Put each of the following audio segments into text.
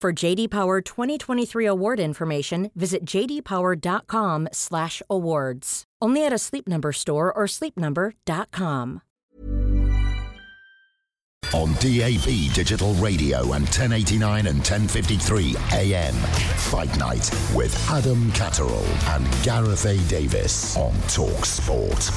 For JD Power 2023 award information, visit jdpower.com/awards. Only at a Sleep Number store or sleepnumber.com. On DAB Digital Radio and 1089 and 1053 AM. Fight Night with Adam Catterall and Gareth A. Davis on Talk Sport.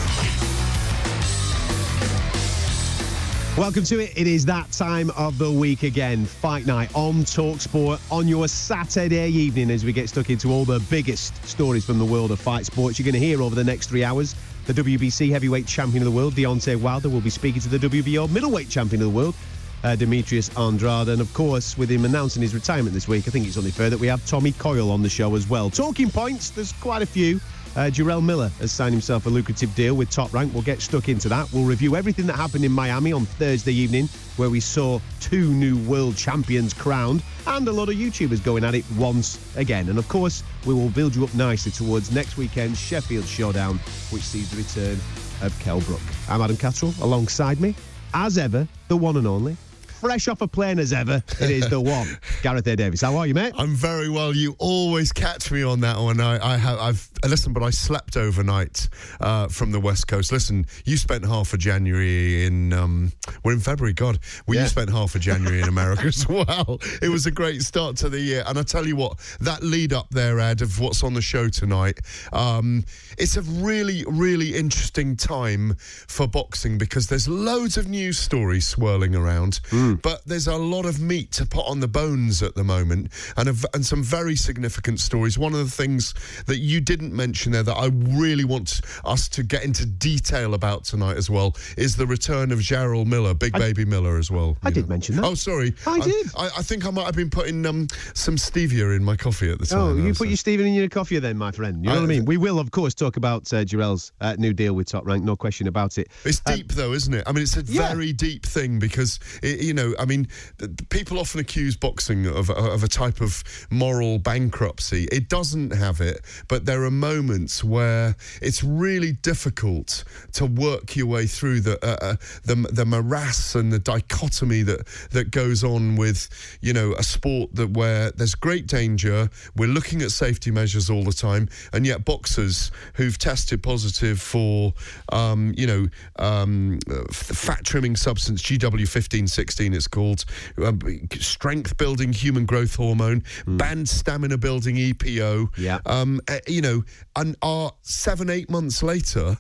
Welcome to it. It is that time of the week again. Fight night on Talksport on your Saturday evening as we get stuck into all the biggest stories from the world of fight sports. You're going to hear over the next three hours the WBC heavyweight champion of the world, Deontay Wilder, will be speaking to the WBO middleweight champion of the world, uh, Demetrius Andrade. And of course, with him announcing his retirement this week, I think it's only fair that we have Tommy Coyle on the show as well. Talking points, there's quite a few. Uh, Jarrell Miller has signed himself a lucrative deal with Top Rank. We'll get stuck into that. We'll review everything that happened in Miami on Thursday evening, where we saw two new world champions crowned, and a lot of YouTubers going at it once again. And of course, we will build you up nicely towards next weekend's Sheffield Showdown, which sees the return of Kell Brook. I'm Adam Catterall, alongside me, as ever, the one and only, fresh off a plane as ever, it is the one, Gareth A. Davis. How are you, mate? I'm very well. You always catch me on that one. I, I have, I've listen, but I slept overnight uh, from the west coast. Listen, you spent half of January in. Um, we're in February. God, well, Yeah. you spent half of January in America as well. It was a great start to the year, and I tell you what, that lead up there, Ed, of what's on the show tonight. Um, it's a really, really interesting time for boxing because there's loads of news stories swirling around, but there's a lot of meat to put on the bones at the moment, and a and some very significant stories. One of the things that you didn't mention there that I really want us to get into detail about tonight as well is the return of Jarrell Miller, Big Baby Miller as well. I did know. mention that. Oh, sorry. I did. I, I think I might have been putting um, some stevia in my coffee at the time. Oh, you put uh, your Stephen in your coffee then, my friend. You know I- what I mean? We will, of course, talk about uh, Jarrell's uh, new deal with Top Rank. No question about it. It's deep, though, isn't it? I mean, it's a Yeah. very deep thing because, it, you know, I mean, th- th- people often accuse boxing of, of a type of moral bankruptcy. It doesn't have it, but there are moments where it's really difficult to work your way through the uh, uh, the, the morass and the dichotomy that that goes on with, you know, a sport that where there's great danger. We're looking at safety measures all the time, and yet boxers who've tested positive for, um, you know, um, uh, fat trimming substance GW15, 16, it's called, um, strength building human growth hormone, band stamina building EPO. Yeah. Um, uh, you know, and are seven, eight months later.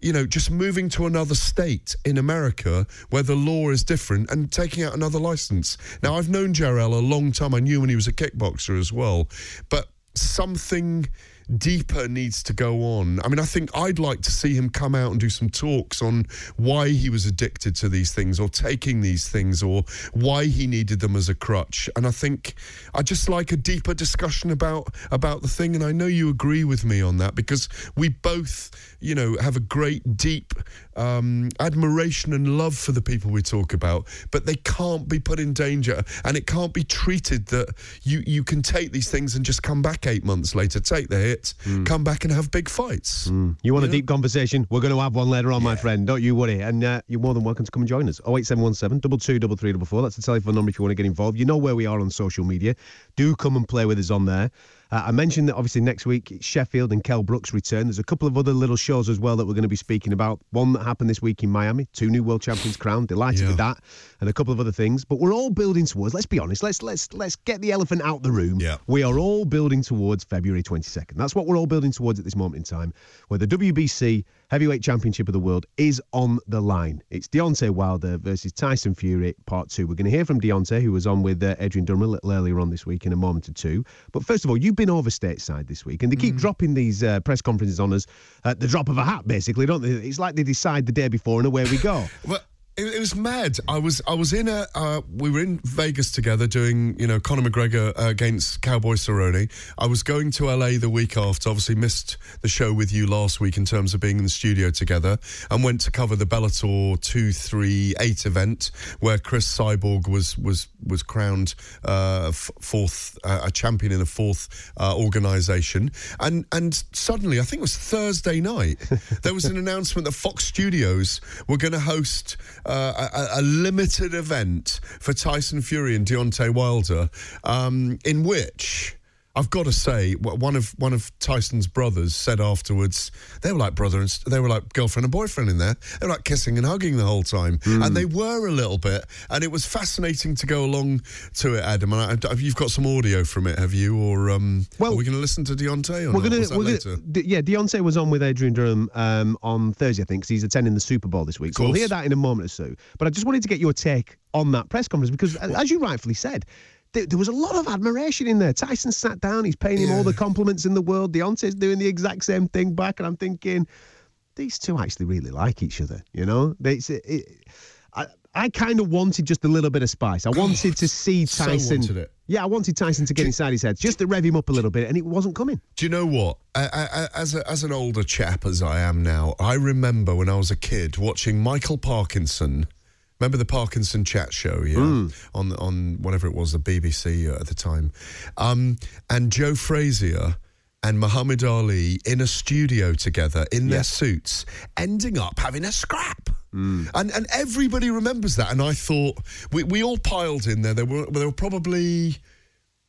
You know, just moving to another state in America where the law is different and taking out another license. Now, I've known Jarrell a long time. I knew when he was a kickboxer as well. But something deeper needs to go on. I mean, I think I'd like to see him come out and do some talks on why he was addicted to these things or taking these things or why he needed them as a crutch. And I think I just like a deeper discussion about about the thing and I know you agree with me on that because we both, you know, have a great deep um, admiration and love for the people we talk about, but they can't be put in danger and it can't be treated that you you can take these things and just come back 8 months later, take the hit, come back and have big fights. You want a deep conversation? We're going to have one later on, my friend. Don't you worry. And uh, you're more than welcome to come and join us. 08717 22 33 That's the telephone number if you want to get involved. You know where we are on social media. Do come and play with us on there. Uh, I mentioned that obviously next week Sheffield and Kell Brook's return. There's a couple of other little shows as well that we're going to be speaking about. One that happened this week in Miami, two new world champions crowned. Delighted Yeah. with that, and a couple of other things. But we're all building towards. Let's be honest. Let's let's let's get the elephant out the room. Yeah. We are all building towards February 22nd. That's what we're all building towards at this moment in time, where the WBC Heavyweight Championship of the World is on the line. It's Deontay Wilder versus Tyson Fury, part two. We're going to hear from Deontay, who was on with uh, Adrian Durham a little earlier on this week in a moment or two. But first of all, you've been over stateside this week, and they keep dropping these uh, press conferences on us at the drop of a hat, basically, don't they? It's like they decide the day before, and away we go. Well, it, it was mad. I was I was in a uh, we were in Vegas together doing you know Conor McGregor uh, against Cowboy Cerrone. I was going to LA the week after. Obviously missed the show with you last week in terms of being in the studio together, and went to cover the Bellator two three eight event where Cris Cyborg was was was crowned uh, fourth uh, a champion in a fourth uh, organisation, and and suddenly I think it was Thursday night there was an announcement that Fox Studios were going to host uh, a, a limited event for Tyson Fury and Deontay Wilder, um, in which. I've got to say, one of one of Tyson's brothers said afterwards, they were like brother and they were like girlfriend and boyfriend in there. They were like kissing and hugging the whole time, and they were a little bit. And it was fascinating to go along to it, Adam. And I, you've got some audio from it, have you? Or um, Well, are we going to listen to Deontay? We're later? gonna, yeah. Deontay was on with Adrian Durham um, on Thursday, I think, 'cause he's attending the Super Bowl this week. So we'll hear that in a moment or so. But I just wanted to get your take on that press conference because, a- as you rightfully said, there, there was a lot of admiration in there. Tyson sat down, he's paying him all the compliments in the world. Deontay's doing the exact same thing back, and I'm thinking, these two actually really like each other. You know, they, it's, it, I, I kind of wanted just a little bit of spice. I wanted to see so Tyson. wanted it. Yeah, I wanted Tyson to get inside his head, just to rev him up a little bit, and it wasn't coming. Do you know what? I, I- as a, as an older chap as I am now, I remember when I was a kid watching Michael Parkinson. Remember the Parkinson chat show, yeah, hmm. on on whatever it was, the BBC uh, at the time, um, and Joe Frazier and Muhammad Ali in a studio together in their suits, ending up having a scrap. Hmm. And and everybody remembers that. And I thought we, we all piled in there. There were there were probably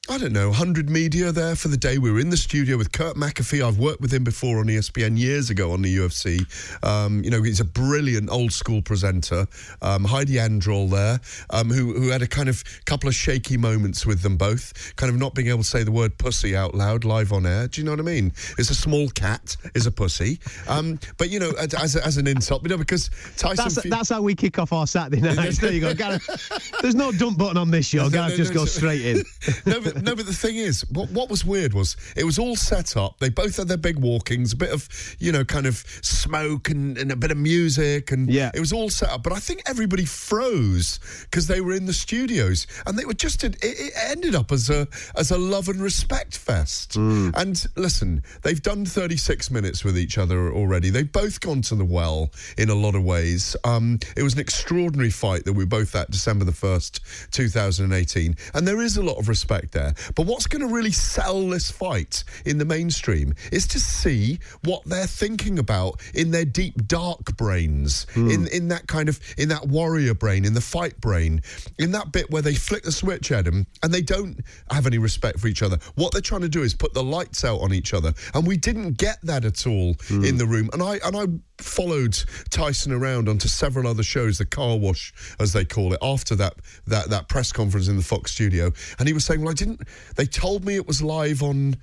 I don't know, 100 media there for the day. We were in the studio with Kurt McAfee. I've worked with him before on ESPN years ago on the UFC. Um, you know, he's a brilliant old school presenter. Um, Heidi Androl there, um, who, who had a kind of couple of shaky moments with them both, kind of not being able to say the word pussy out loud live on air. Do you know what I mean? It's a small cat, is a pussy. Um, but, you know, as, as an insult, you know, because Tyson. That's, Fu- that's how we kick off our Saturday nights. there you go. Gareth, there's no dump button on this show. No, Gareth no, just no, goes so- straight in. no, but, no, but the thing is, what, what was weird was it was all set up. They both had their big walkings, a bit of, you know, kind of smoke and, and a bit of music. And Yeah. it was all set up. But I think everybody froze because they were in the studios and they were just, it, it ended up as a, as a love and respect fest. And listen, they've done 36 minutes with each other already. They've both gone to the well in a lot of ways. Um, it was an extraordinary fight that we were both at December the 1st, 2018. And there is a lot of respect there. But what's going to really sell this fight in the mainstream is to see what they're thinking about in their deep, dark brains, hmm. in, in that kind of, in that warrior brain, in the fight brain, in that bit where they flick the switch at him and they don't have any respect for each other. What they're trying to do is put the lights out on each other. And we didn't get that at all hmm. in the room. And I, and I, followed Tyson around onto several other shows, the car wash as they call it, after that that that press conference in the Fox studio, and he was saying, "Well, I didn't. They told me it was live on."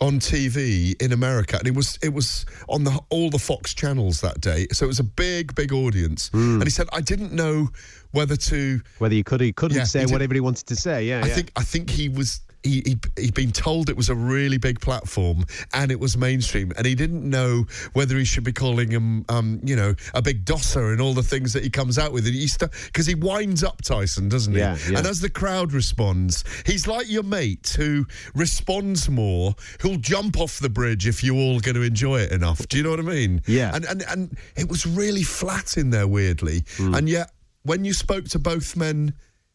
On TV in America, and it was it was on the all the Fox channels that day, so it was a big big audience. Hmm. And he said, "I didn't know whether to Whether he could he couldn't Yeah, say he whatever he wanted to say. Yeah, I yeah. think I think he was he, he he'd been told it was a really big platform and it was mainstream and he didn't know whether he should be calling him um you know a big dosser and all the things that he comes out with and he because he winds up Tyson doesn't he Yeah, yeah. and as the crowd responds he's like your mate who responds more who'll jump off the bridge if you're all going to enjoy it enough do you know what I mean Yeah. and and and it was really flat in there weirdly Hmm. and yet when you spoke to both men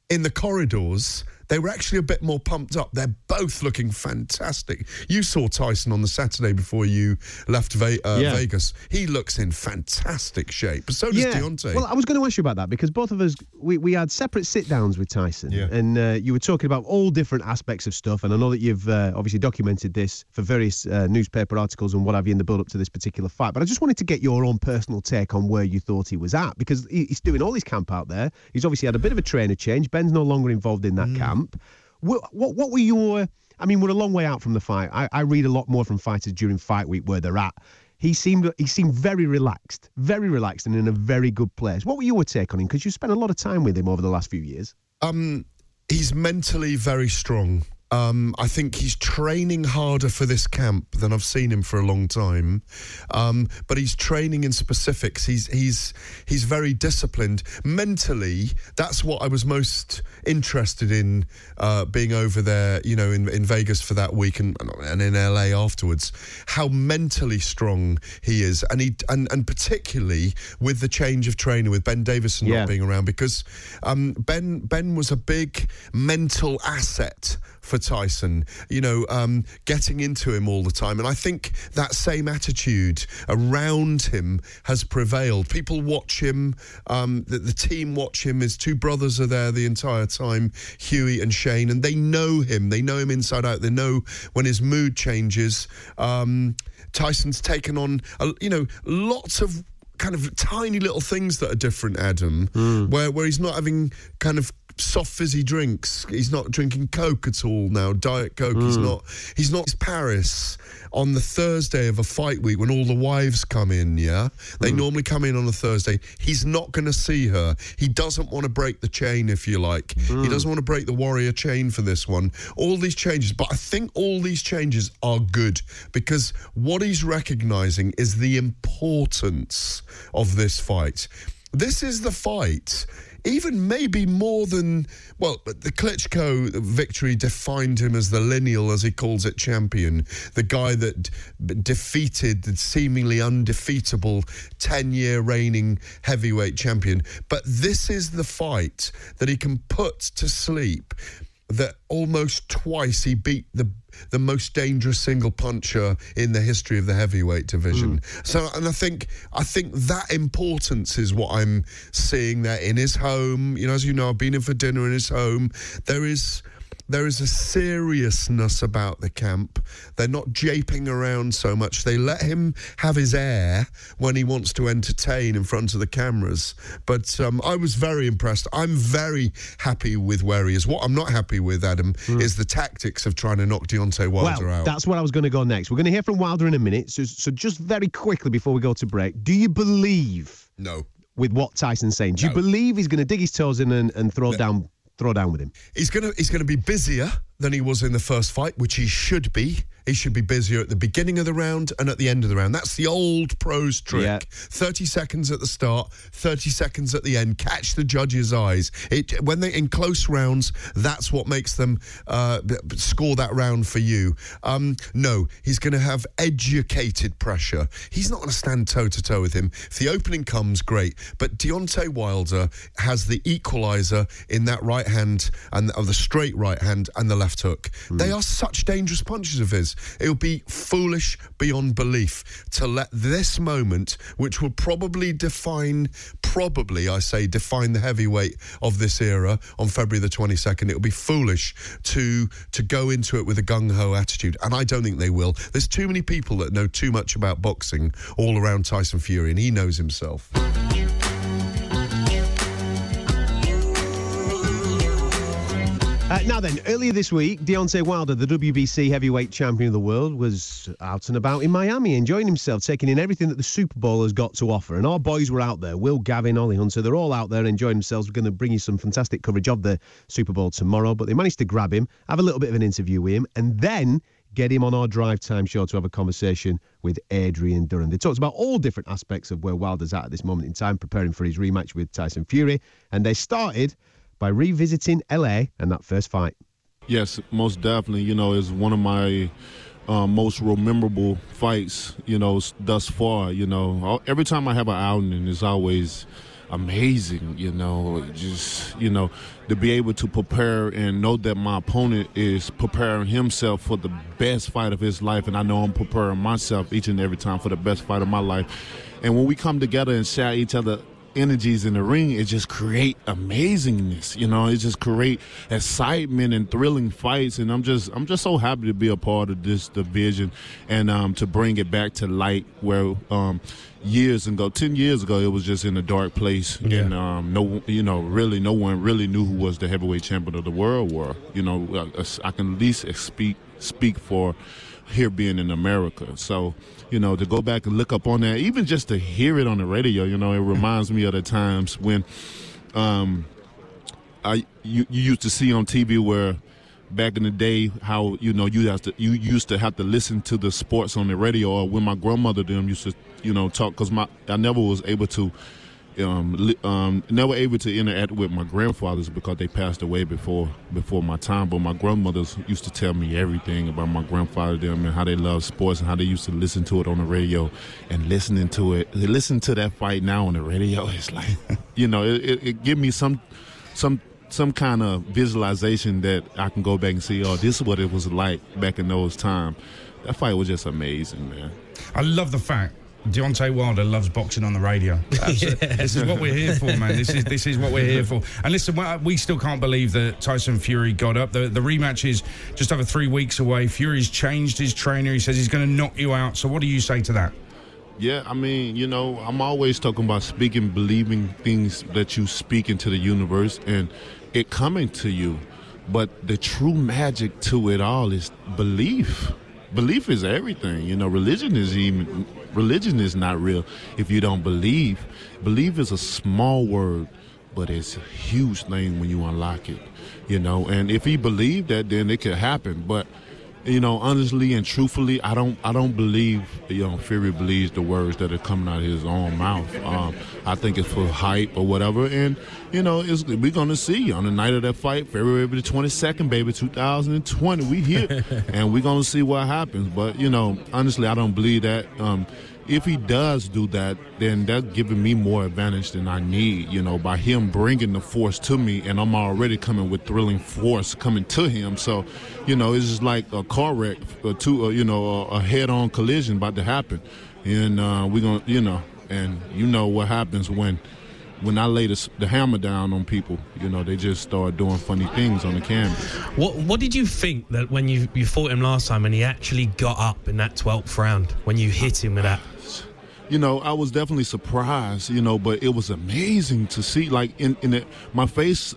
in the corridors, they were actually a bit more pumped up. They're both looking fantastic. You saw Tyson on the Saturday before you left Ve- uh, Yeah. Vegas. He looks in fantastic shape. But so does Deontay. Well, I was going to ask you about that because both of us we, we had separate sit downs with Tyson, Yeah. and uh, you were talking about all different aspects of stuff. And I know that you've uh, obviously documented this for various uh, newspaper articles and what have you in the build up to this particular fight. But I just wanted to get your own personal take on where you thought he was at because he, he's doing all his camp out there. He's obviously had a bit of a trainer change. Ben's no longer involved in that Mm. camp. What, what what were your? I mean, we're a long way out from the fight. I, I read a lot more from fighters during fight week where they're at. He seemed he seemed very relaxed, very relaxed, and in a very good place. What were your take on him? Because you spent a lot of time with him over the last few years. Um, he's mentally very strong. Um, I think he's training harder for this camp than I've seen him for a long time. Um, but he's training in specifics. He's he's he's very disciplined mentally. That's what I was most interested in uh, being over there. You know, in, in Vegas for that week and and in LA afterwards. How mentally strong he is, and he and and particularly with the change of trainer with Ben Davison Yeah. not being around because um, Ben Ben was a big mental asset for Tyson. You know, um, getting into him all the time, and I think that same attitude around him has prevailed. People watch him. Um, the, the team watch him. His two brothers are there the entire time, Huey and Shane, and they know him. They know him inside out. They know when his mood changes. Um, Tyson's taken on, a, you know, lots of kind of tiny little things that are different, Adam, where where he's not having kind of soft fizzy drinks. He's not drinking Coke at all now, Diet Coke. He's hmm. not he's not Paris on the Thursday of a fight week when all the wives come in, yeah? They hmm. normally come in on a Thursday. He's not gonna see her. He doesn't want to break the chain, if you like. He hmm. doesn't want to break the warrior chain for this one. All these changes, but I think all these changes are good because what he's recognizing is the importance of this fight. This is the fight. Even maybe more than well, the Klitschko victory defined him as the lineal, as he calls it, champion. The guy that defeated the seemingly undefeatable ten-year reigning heavyweight champion. But this is the fight that he can put to sleep that almost twice he beat the the most dangerous single puncher in the history of the heavyweight division. Mm. So and I think I think that importance is what I'm seeing there in his home. You know, as you know, I've been in for dinner in his home. There is there is a seriousness about the camp. They're not japing around so much. They let him have his air when he wants to entertain in front of the cameras. But um, I was very impressed. I'm very happy with where he is. What I'm not happy with, Adam, is the tactics of trying to knock Deontay Wilder well, out. that's where I was going to go next. We're going to hear from Wilder in a minute. So, so just very quickly before we go to break, do you believe no. with what Tyson's saying? Do you believe he's going to dig his toes in and, and throw down throw down with him? He's gonna he's gonna be busier than he was in the first fight, which he should be. He should be busier at the beginning of the round and at the end of the round. That's the old pros trick. Yeah. 30 seconds at the start, 30 seconds at the end. Catch the judge's eyes. It when they in close rounds, that's what makes them uh, score that round for you. Um, no, he's going to have educated pressure. He's not going to stand toe to toe with him. If the opening comes, great. But Deontay Wilder has the equalizer in that right hand and of the straight right hand and the left hook. They hmm. are such dangerous punches of his. It would be foolish beyond belief to let this moment, which will probably define, probably I say, define the heavyweight of this era on February the twenty second. It would be foolish to to go into it with a gung ho attitude, and I don't think they will. There's too many people that know too much about boxing all around Tyson Fury, and he knows himself. Uh, now then, earlier this week, Deontay Wilder, the WBC heavyweight champion of the world, was out and about in Miami, enjoying himself, taking in everything that the Super Bowl has got to offer. And our boys were out there. Will, Gavin, Ollie Hunter, they're all out there enjoying themselves. We're going to bring you some fantastic coverage of the Super Bowl tomorrow. But they managed to grab him, have a little bit of an interview with him, and then get him on our drive time show to have a conversation with Adrian Durham. They talked about all different aspects of where Wilder's at at this moment in time, preparing for his rematch with Tyson Fury. And they started by revisiting LA and that first fight. Yes, most definitely. You know, it's one of my uh, most memorable fights. You know, thus far. You know, every time I have an outing, it's always amazing. You know, just you know to be able to prepare and know that my opponent is preparing himself for the best fight of his life, and I know I'm preparing myself each and every time for the best fight of my life. And when we come together and share each other energies in the ring, it just create amazingness. You know, it just create excitement and thrilling fights. And I'm just I'm just so happy to be a part of this division and um, to bring it back to light where um, years ago, ten years ago, it was just in a dark place, Yeah. and um, no, you know, really, no one really knew who was the heavyweight champion of the world. Were you know, I, I can at least speak speak for here being in America. So, you know, to go back and look up on that, even just to hear it on the radio, you know, it reminds me of the times when um, I you, you used to see on TV where back in the day how you know you have to you used to have to listen to the sports on the radio or when my grandmother them used to you know talk because my I never was able to um, um, never able to interact with my grandfathers because they passed away before before my time. But my grandmothers used to tell me everything about my grandfather them and how they love sports and how they used to listen to it on the radio and listening to it. Listen to that fight now on the radio. It's like you know it, it, it give me some some some kind of visualization that I can go back and see. Oh, this is what it was like back in those times. That fight was just amazing, man. I love the fact Deontay Wilder loves boxing on the radio. That's it. This is what we're here for, man. This is this is what we're here for. And listen, we- we still can't believe that Tyson Fury got up. The the rematch is just over three weeks away. Fury's changed his trainer. He says he's going to knock you out. So what do you say to that? Yeah, I mean, you know, I'm always talking about speaking, believing things that you speak into the universe and it coming to you. But the true magic to it all is belief. Belief is everything. You know, religion is even religion is not real if you don't believe. Believe is a small word, but it's a huge thing when you unlock it. You know, and if he believed that, then it could happen. But you know, honestly and truthfully, I don't, I don't believe, you know, Fury believes the words that are coming out of his own mouth. Um, I think it's for hype or whatever, and you know, it's, we're gonna see on the night of that fight, February the twenty second, baby, two thousand and twenty. We here, and we're gonna see what happens. But you know, honestly, I don't believe that. Um, if he does do that, then that's giving me more advantage than I need, you know, by him bringing the force to me, and I'm already coming with thrilling force coming to him. So, you know, it's just like a car wreck, or two, uh, you know, a, a head-on collision about to happen, and uh, we're gonna, you know, and you know what happens when. When I lay the, the hammer down on people, you know, they just start doing funny things on the canvas. What What did you think that when you you fought him last time and he actually got up in that twelfth round when you hit him with that? you know, I was definitely surprised, you know, but it was amazing to see. Like in in it, my face,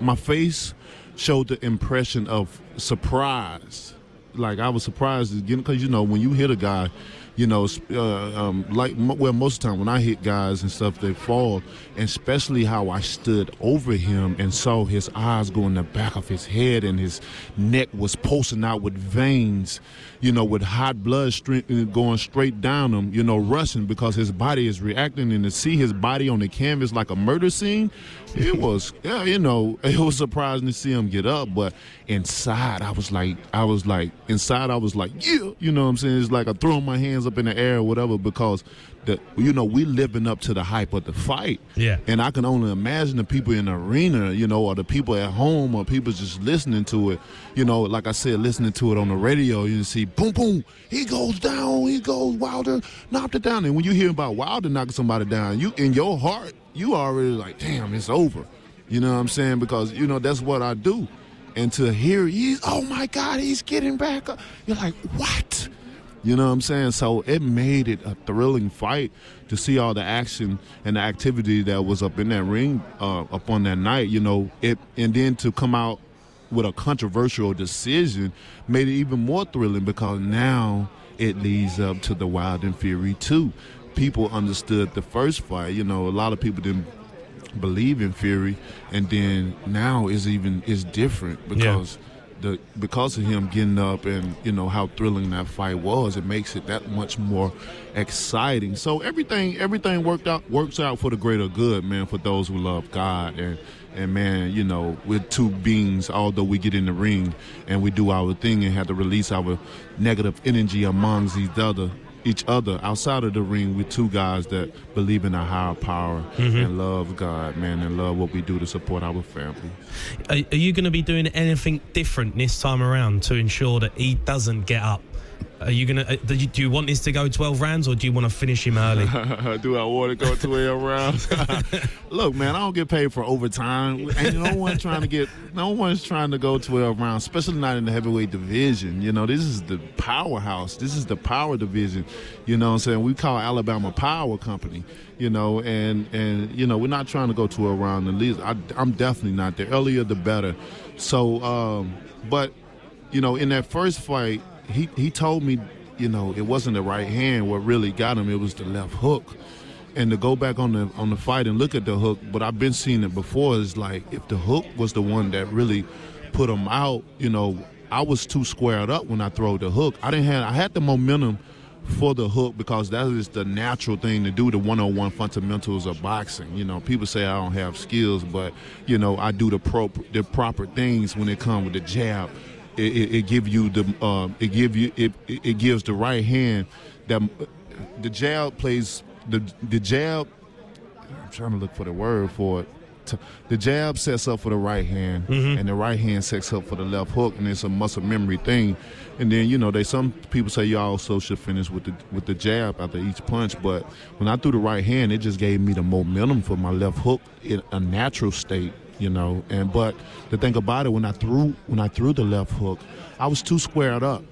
my face showed the impression of surprise. Like I was surprised again because you know when you hit a guy, you know, uh, um, like well most of the time when I hit guys and stuff, they fall, and especially how I stood over him and saw his eyes go in the back of his head and his neck was pulsing out with veins, you know, with hot blood uh, going straight down him, you know, rushing because his body is reacting, and to see his body on the canvas like a murder scene, it was, yeah, you know, it was surprising to see him get up, but inside I was like, I was like, inside I was like, yeah, you know what I'm saying? It's like I throwing my hands up in the air or whatever because the, you know, we living up to the hype of the fight. Yeah. And I can only imagine the people in the arena, you know, or the people at home, or people just listening to it. You know, like I said, listening to it on the radio, you see, boom, boom, he goes down, he goes Wilder, knocked it down. And when you hear about Wilder knocking somebody down, you in your heart, you already like, damn, it's over. You know what I'm saying? Because you know that's what I do. And to hear he's, oh my God, he's getting back up. You're like, what? You know what I'm saying? So it made it a thrilling fight to see all the action and the activity that was up in that ring uh, up on that night. You know, it and then to come out with a controversial decision made it even more thrilling because now it leads up to the Wild and Fury 2. People understood the first fight. You know, a lot of people didn't believe in Fury, and then now is even is different because the because of him getting up and you know how thrilling that fight was, it makes it that much more exciting. So everything everything worked out works out for the greater good, man. For those who love God and and man, you know, we're two beings. Although we get in the ring and we do our thing and have to release our negative energy amongst each other, each other outside of the ring. We're two guys that believe in a higher power Mm-hmm. and love God, man, and love what we do to support our family. Are, are you going to be doing anything different this time around to ensure that he doesn't get up? Are you gonna? Uh, do, you, do you want this to go twelve rounds, or do you want to finish him early? do I want to go 12 rounds? Look, man, I don't get paid for overtime. Ain't no one trying to get, no one's trying to go 12 rounds, especially not in the heavyweight division. You know, this is the powerhouse. This is the power division. You know what I'm saying? We call Alabama Power Company, you know, and, and you know, we're not trying to go 12 rounds. At least I, I'm definitely not. The earlier, the better. So, um, but, you know, in that first fight, he, he told me, you know, it wasn't the right hand what really got him. It was the left hook and to go back on the on the fight and look at the hook, but I've been seeing it before. Is like if the hook was the one that really put him out, you know, I was too squared up when I throw the hook. I didn't have I had the momentum for the hook because that is the natural thing to do. The one-on-one fundamentals of boxing. You know, people say I don't have skills, but you know I do the pro the proper things when it comes with the jab. It, it, it give you the uh, it give you it, it gives the right hand that the jab plays the the jab. I'm trying to look for the word for it. The jab sets up for the right hand, and the right hand sets up for the left hook, and it's a muscle memory thing. And then you know, they some people say you also should finish with the with the jab after each punch. But when I threw the right hand, it just gave me the momentum for my left hook in a natural state. You know, and but the thing about it, when I threw when I threw the left hook, I was too squared up.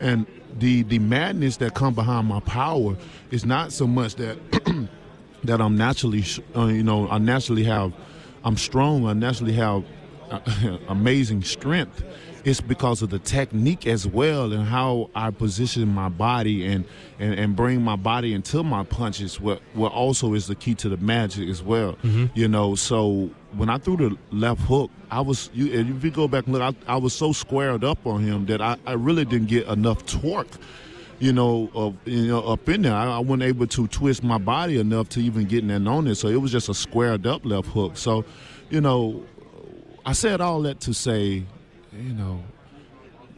And the the madness that come behind my power is not so much that that I'm naturally uh, you know I naturally have I'm strong. I naturally have uh, amazing strength it's because of the technique as well and how I position my body and, and, and bring my body into my punches what what also is the key to the magic as well mm-hmm. you know so when I threw the left hook I was you if you go back and look I, I was so squared up on him that I, I really didn't get enough torque you know, of you know, up in there. I, I wasn't able to twist my body enough to even get in on it. So it was just a squared up left hook. So, you know, I said all that to say, you know,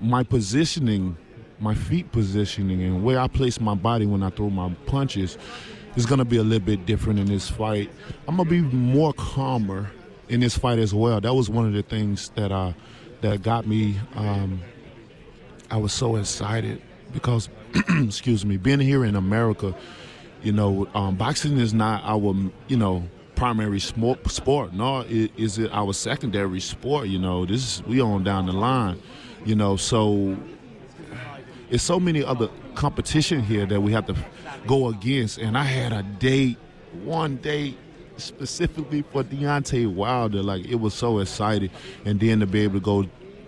my positioning, my feet positioning, and where I place my body when I throw my punches is going to be a little bit different in this fight. I'm going to be more calmer in this fight as well. That was one of the things that uh, that got me. Um, I was so excited because, excuse me, being here in America, you know, um, boxing is not our, you know, primary sport, sport nor is it our secondary sport. You know, this is, we on down the line, you know, so it's so many other competition here that we have to go against. And I had a date, one date specifically for Deontay Wilder. Like it was so exciting, and then to be able to go.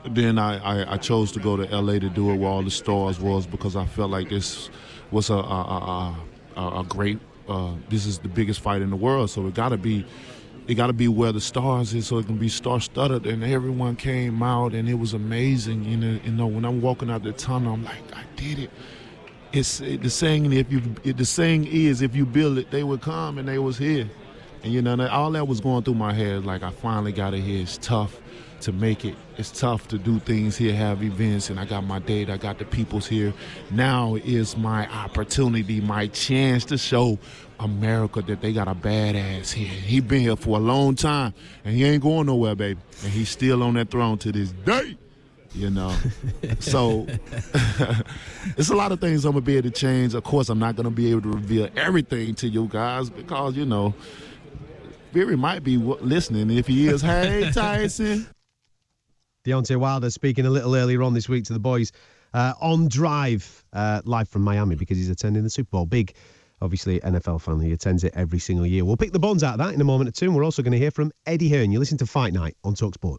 Then I, I, I chose to go to LA to do it where all the stars was because I felt like this was a, a, a, a great. Uh, this is the biggest fight in the world, so it got to be it got to be where the stars is so it can be star studded and everyone came out and it was amazing you know you know when i'm walking out the tunnel i'm like i did it. It's it, the saying if you it, the saying is if you build it they would come and they was here. And you know all that was going through my head like i finally got it here. It's tough to make it. It's tough to do things here have events and i got my date i got the peoples here. Now is my opportunity my chance to show america that they got a badass here. He been here for a long time and he ain't going nowhere baby. And he's still on that throne to this day you know. So it's a lot of things i'm gonna be able to change. Of course i'm not gonna be able to reveal everything to you guys because you know Fury might be listening if he is. Hey tyson Deontay Wilder speaking a little earlier on this week to the boys uh, on Drive, uh, live from Miami because he's attending the Super Bowl. Big, obviously, NFL fan. He attends it every single year. We'll pick the bones out of that in a moment or two. And we're also going to hear from Eddie Hearn. You listen to Fight Night on Talksport.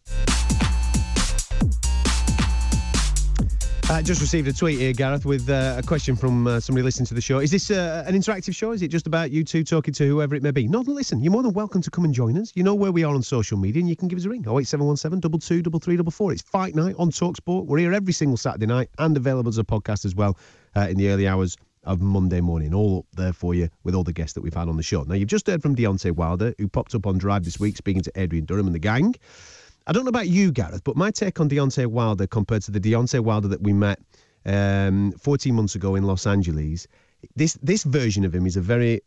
Uh, just received a tweet here, Gareth, with uh, a question from uh, somebody listening to the show. Is this uh, an interactive show? Is it just about you two talking to whoever it may be? No, listen, you're more than welcome to come and join us. You know where we are on social media and you can give us a ring. 08717 22 four. It's Fight Night on Talksport. We're here every single Saturday night and available as a podcast as well uh, in the early hours of Monday morning. All up there for you with all the guests that we've had on the show. Now, you've just heard from Deontay Wilder, who popped up on Drive this week speaking to Adrian Durham and the gang. I don't know about you, Gareth, but my take on Deontay Wilder compared to the Deontay Wilder that we met um, 14 months ago in Los Angeles This this version of him is a very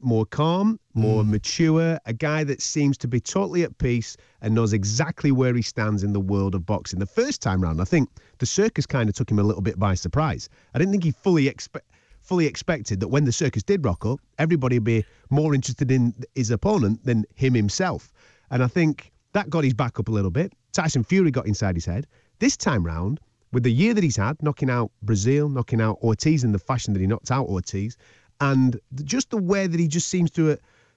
more calm, more Mm. mature, a guy that seems to be totally at peace and knows exactly where he stands in the world of boxing. The first time round, I think the circus kind of took him a little bit by surprise. I didn't think he fully expect fully expected that when the circus did rock up, everybody would be more interested in his opponent than him himself. And I think that got his back up a little bit. Tyson Fury got inside his head. This time round, with the year that he's had, knocking out Breazeale, knocking out Ortiz in the fashion that he knocked out Ortiz, and just the way that he just seems to uh,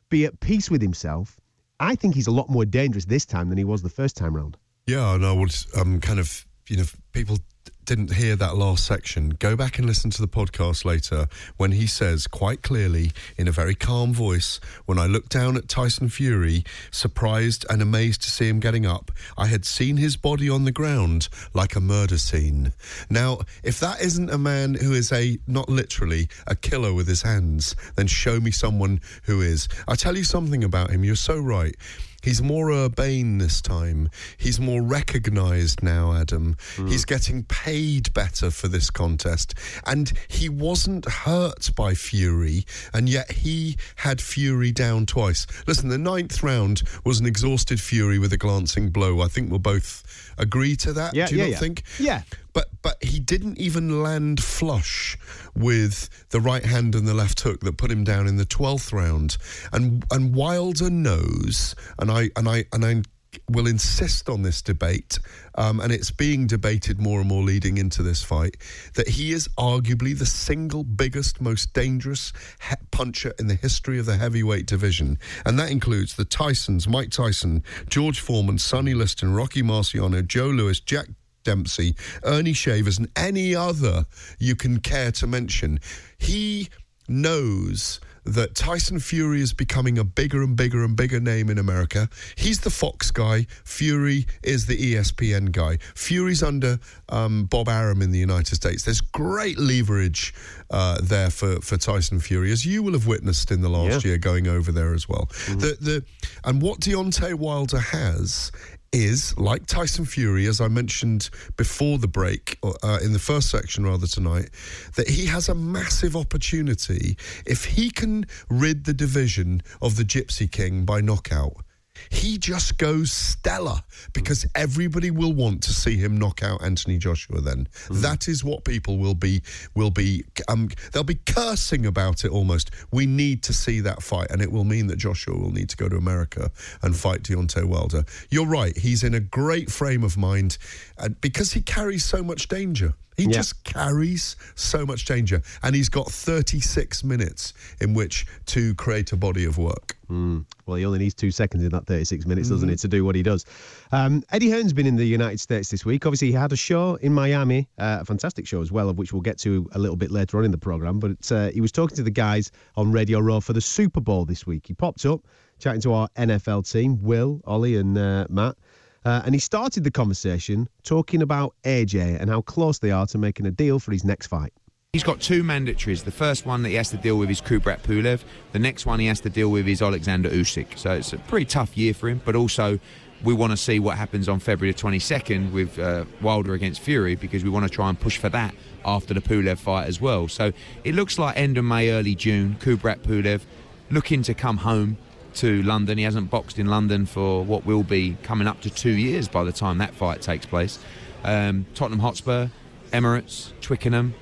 be at peace with himself, I think he's a lot more dangerous this time than he was the first time round. Yeah, I would um, kind of, you know, people didn't hear that last section. Go back and listen to the podcast later when he says quite clearly, in a very calm voice, when I looked down at Tyson Fury, surprised and amazed to see him getting up, I had seen his body on the ground like a murder scene. Now, if that isn't a man who is a, not literally, a killer with his hands, then show me someone who is. I tell you something about him, you're so right. He's more urbane this time. He's more recognised now, Adam. Hmm. He's getting paid better for this contest. And he wasn't hurt by Fury, and yet he had Fury down twice. Listen, the ninth round was an exhausted Fury with a glancing blow. I think we'll both agree to that. Yeah, Do you yeah, not yeah. think? Yeah. But but he didn't even land flush with the right hand and the left hook that put him down in the twelfth round. And and Wilder knows, and I and I and I will insist on this debate, um, and it's being debated more and more leading into this fight, that he is arguably the single biggest, most dangerous he- puncher in the history of the heavyweight division. And that includes the Tysons, Mike Tyson, George Foreman, Sonny Liston, Rocky Marciano, Joe Louis, Jack Dempsey, Ernie Shavers, and any other you can care to mention. He knows that Tyson Fury is becoming a bigger and bigger and bigger name in America. He's the Fox guy. Fury is the ESPN guy. Fury's under um, Bob Arum in the United States. There's great leverage uh, there for, for Tyson Fury, as you will have witnessed in the last year going over there as well. The, the, and what Deontay Wilder has is like Tyson Fury, as I mentioned before the break, uh, in the first section rather tonight, that he has a massive opportunity if he can rid the division of the Gypsy King by knockout. He just goes stellar because everybody will want to see him knock out Anthony Joshua. Then that is what people will be will be um, they'll be cursing about it almost. We need to see that fight, and it will mean that Joshua will need to go to America and fight Deontay Wilder. You're right; he's in a great frame of mind, and because he carries so much danger. He Yeah. just carries so much danger, and he's got 36 minutes in which to create a body of work. Well, he only needs two seconds in that 36 minutes, doesn't Mm-hmm. to do what he does? Um, Eddie Hearn's been in the United States this week. Obviously, he had a show in Miami, uh, a fantastic show as well, of which we'll get to a little bit later on in the programme. But uh, he was talking to the guys on Radio Row for the Super Bowl this week. He popped up, chatting to our NFL team, Will, Ollie, and uh, Matt. Uh, and he started the conversation talking about AJ and how close they are to making a deal for his next fight. He's got two mandatories. The first one that he has to deal with is Kubrat Pulev. The next one he has to deal with is Alexander Usyk. So it's a pretty tough year for him. But also, we want to see what happens on February the 22nd with uh, Wilder against Fury because we want to try and push for that after the Pulev fight as well. So it looks like end of May, early June. Kubrat Pulev looking to come home to London. He hasn't boxed in London for what will be coming up to two years by the time that fight takes place. Um, Tottenham Hotspur, Emirates, Twickenham,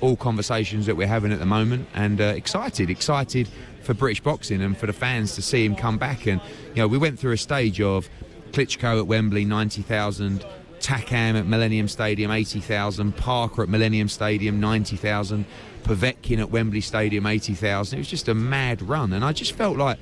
all conversations that we're having at the moment, and uh, excited, excited for British boxing and for the fans to see him come back. And you know, we went through a stage of Klitschko at Wembley, ninety thousand. Takam at Millennium Stadium, 80,000. Parker at Millennium Stadium, 90,000. Povetkin at Wembley Stadium, 80,000. It was just a mad run. And I just felt like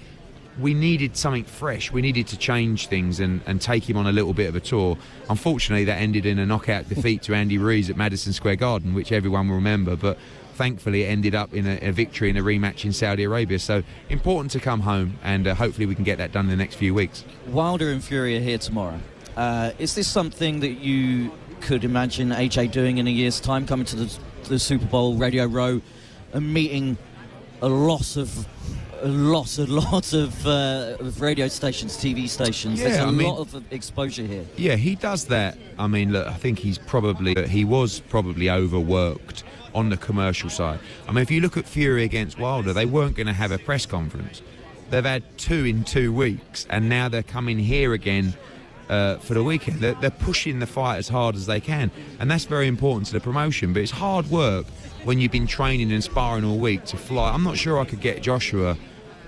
we needed something fresh. We needed to change things and, and take him on a little bit of a tour. Unfortunately, that ended in a knockout defeat to Andy Ruiz at Madison Square Garden, which everyone will remember. But thankfully, it ended up in a, a victory in a rematch in Saudi Arabia. So important to come home, and uh, hopefully we can get that done in the next few weeks. Wilder and Fury are here tomorrow. Uh, is this something that you could imagine AJ doing in a year's time, coming to the, the Super Bowl, Radio Row, and meeting a lot of a lot, a lot of, uh, of radio stations, TV stations. There's Yeah, a I mean- lot of exposure here. Yeah, he does that. I mean, look, I think he's probably he was probably overworked on the commercial side. I mean, if you look at Fury against Wilder, they weren't going to have a press conference. They've had two in two weeks, and now they're coming here again uh, for the weekend. They're, they're pushing the fight as hard as they can, and that's very important to the promotion. But it's hard work when you've been training and sparring all week to fly. I'm not sure I could get Joshua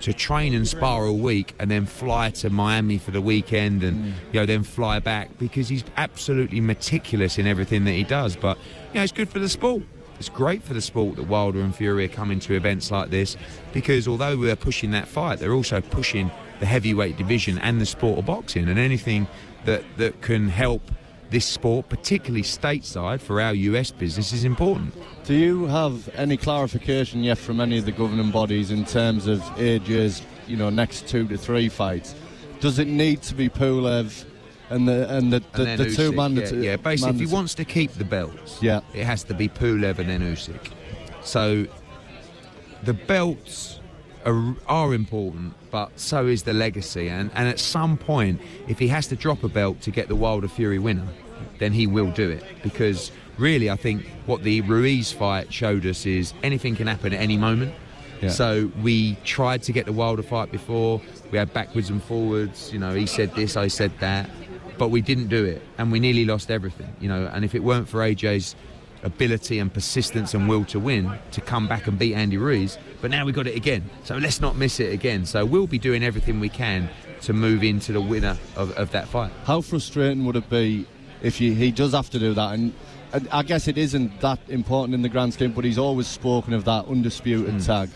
to train and spar a week and then fly to Miami for the weekend and Mm. you know then fly back because he's absolutely meticulous in everything that he does. But you know it's good for the sport. It's great for the sport that Wilder and Fury are coming to events like this because although we're pushing that fight, they're also pushing the heavyweight division and the sport of boxing and anything that, that can help this sport, particularly stateside for our US business, is important. Do you have any clarification yet from any of the governing bodies in terms of AJ's, you know, next two to three fights? Does it need to be Pulev and the and the, the, And the two mandatory? Yeah, yeah. basically, if he wants to keep the belts, Yeah. it has to be Pulev and then Usyk. So the belts are, are important, but so is the legacy. And, and at some point, if he has to drop a belt to get the Wilder Fury winner, then he will do it. Because really, I think what the Ruiz fight showed us is anything can happen at any moment. Yeah. So we tried to get the Wilder fight before. We had backwards and forwards. You know, he said this, I said that, but we didn't do it, and we nearly lost everything. You know, and if it weren't for AJ's ability and persistence and will to win to come back and beat Andy Ruiz, but now we've got it again. So let's not miss it again. So we'll be doing everything we can to move into the winner of, of that fight. How frustrating would it be if you, he does have to do that? And, and I guess it isn't that important in the grand scheme, but he's always spoken of that undisputed hmm. tag.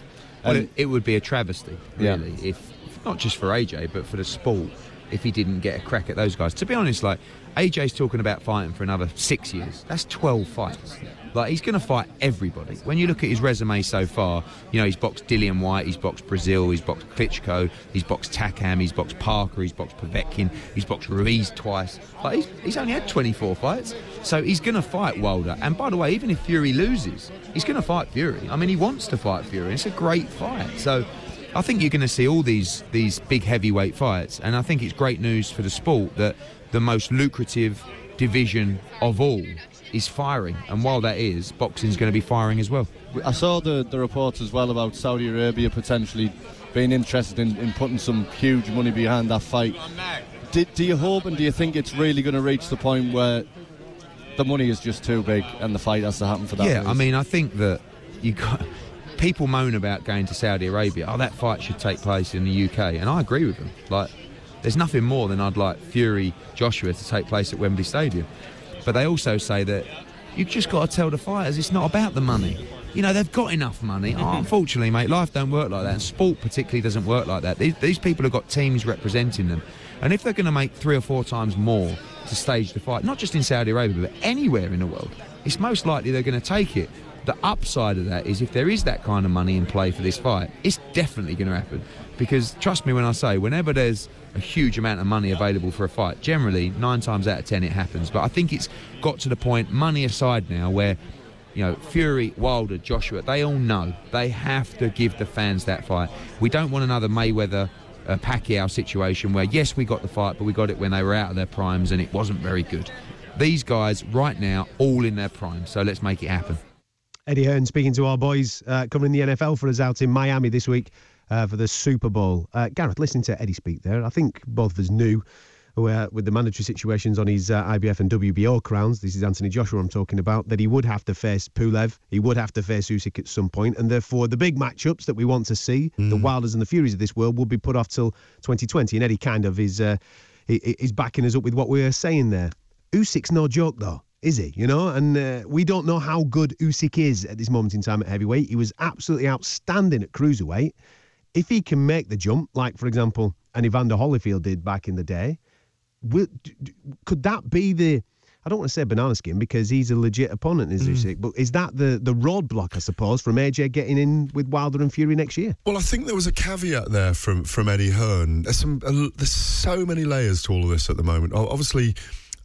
Well, And- it, it would be a travesty, Yeah. really, if not just for AJ, but for the sport, if he didn't get a crack at those guys. To be honest, like AJ's talking about fighting for another six years. That's twelve fights. Like he's going to fight everybody. When you look at his resume so far, you know he's boxed Dillian Whyte, he's boxed Breazeale, he's boxed Klitschko, he's boxed Takam, he's boxed Parker, he's boxed Povetkin, he's boxed Ruiz twice. Like he's, he's only had 24 fights, so he's going to fight Wilder. And by the way, even if Fury loses, he's going to fight Fury. I mean, he wants to fight Fury. It's a great fight. So. I think you're going to see all these these big heavyweight fights, and I think it's great news for the sport that the most lucrative division of all is firing, and while that is, boxing's going to be firing as well. I saw the, the reports as well about Saudi Arabia potentially being interested in, in putting some huge money behind that fight. Do, do you hope and do you think it's really going to reach the point where the money is just too big and the fight has to happen for that? yeah, I mean, I think that you got people moan about going to Saudi Arabia. Oh, that fight should take place in the UK, and I agree with them. Like, there's nothing more than I'd like Fury Joshua to take place at Wembley Stadium. But they also say that you've just got to tell the fighters it's not about the money. You know, they've got enough money. Oh, unfortunately, mate, life don't work like that. And sport particularly doesn't work like that. These, these people have got teams representing them. And if they're going to make three or four times more to stage the fight, not just in Saudi Arabia, but anywhere in the world, it's most likely they're going to take it. The upside of that is if there is that kind of money in play for this fight, it's definitely going to happen. Because trust me when I say, whenever there's a huge amount of money available for a fight, generally nine times out of ten it happens. But I think it's got to the point, money aside now, where you know Fury, Wilder, Joshua, they all know they have to give the fans that fight. We don't want another Mayweather. Uh, Pacquiao situation where yes we got the fight but we got it when they were out of their primes and it wasn't very good. These guys right now all in their prime so let's make it happen. Eddie Hearn speaking to our boys uh, covering the NFL for us out in Miami this week uh, for the Super Bowl. Uh, Gareth, listening to Eddie speak there, I think both of us knew uh, with the mandatory situations on his uh, IBF and WBO crowns, this is Anthony Joshua I'm talking about, that he would have to face Pulev, he would have to face Usyk at some point, and therefore the big matchups that we want to see, the Wilders and the Furies of this world, will be put off till 2020. And Eddie kind of is, uh, is backing us up with what we were saying there. Usyk's no joke though is he? You know, and uh, we don't know how good Usyk is at this moment in time at heavyweight. He was absolutely outstanding at cruiserweight. If he can make the jump, like for example, an Evander Holyfield did back in the day, will, d- d- could that be the? I don't want to say banana skin because he's a legit opponent, is Usyk. But is that the the roadblock, I suppose, from AJ getting in with Wilder and Fury next year? Well, I think there was a caveat there from from Eddie Hearn. There's some uh, there's so many layers to all of this at the moment. Obviously,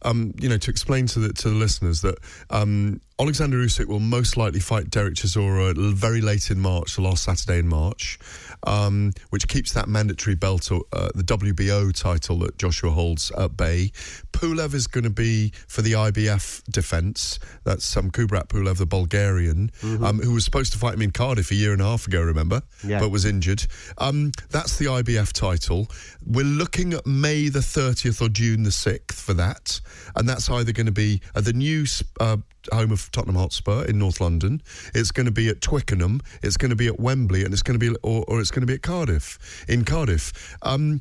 um, you know, to explain to the to the listeners that um, Alexander Usyk will most likely fight Derek Chisora very late in March, the last Saturday in March, um, which keeps that mandatory belt, uh, the WBO title that Joshua holds at bay. Pulev is going to be for the IBF defence. That's um, Kubrat Pulev, the Bulgarian, um, who was supposed to fight him in Cardiff a year and a half ago, remember? Yeah. But was injured. Um, that's the IBF title. We're looking at May the 30th or June the 6th for that. And that's either going to be at the new uh, home of Tottenham Hotspur in North London. It's going to be at Twickenham. It's going to be at Wembley, and it's going to be, or, or it's going to be at Cardiff, in Cardiff. Um,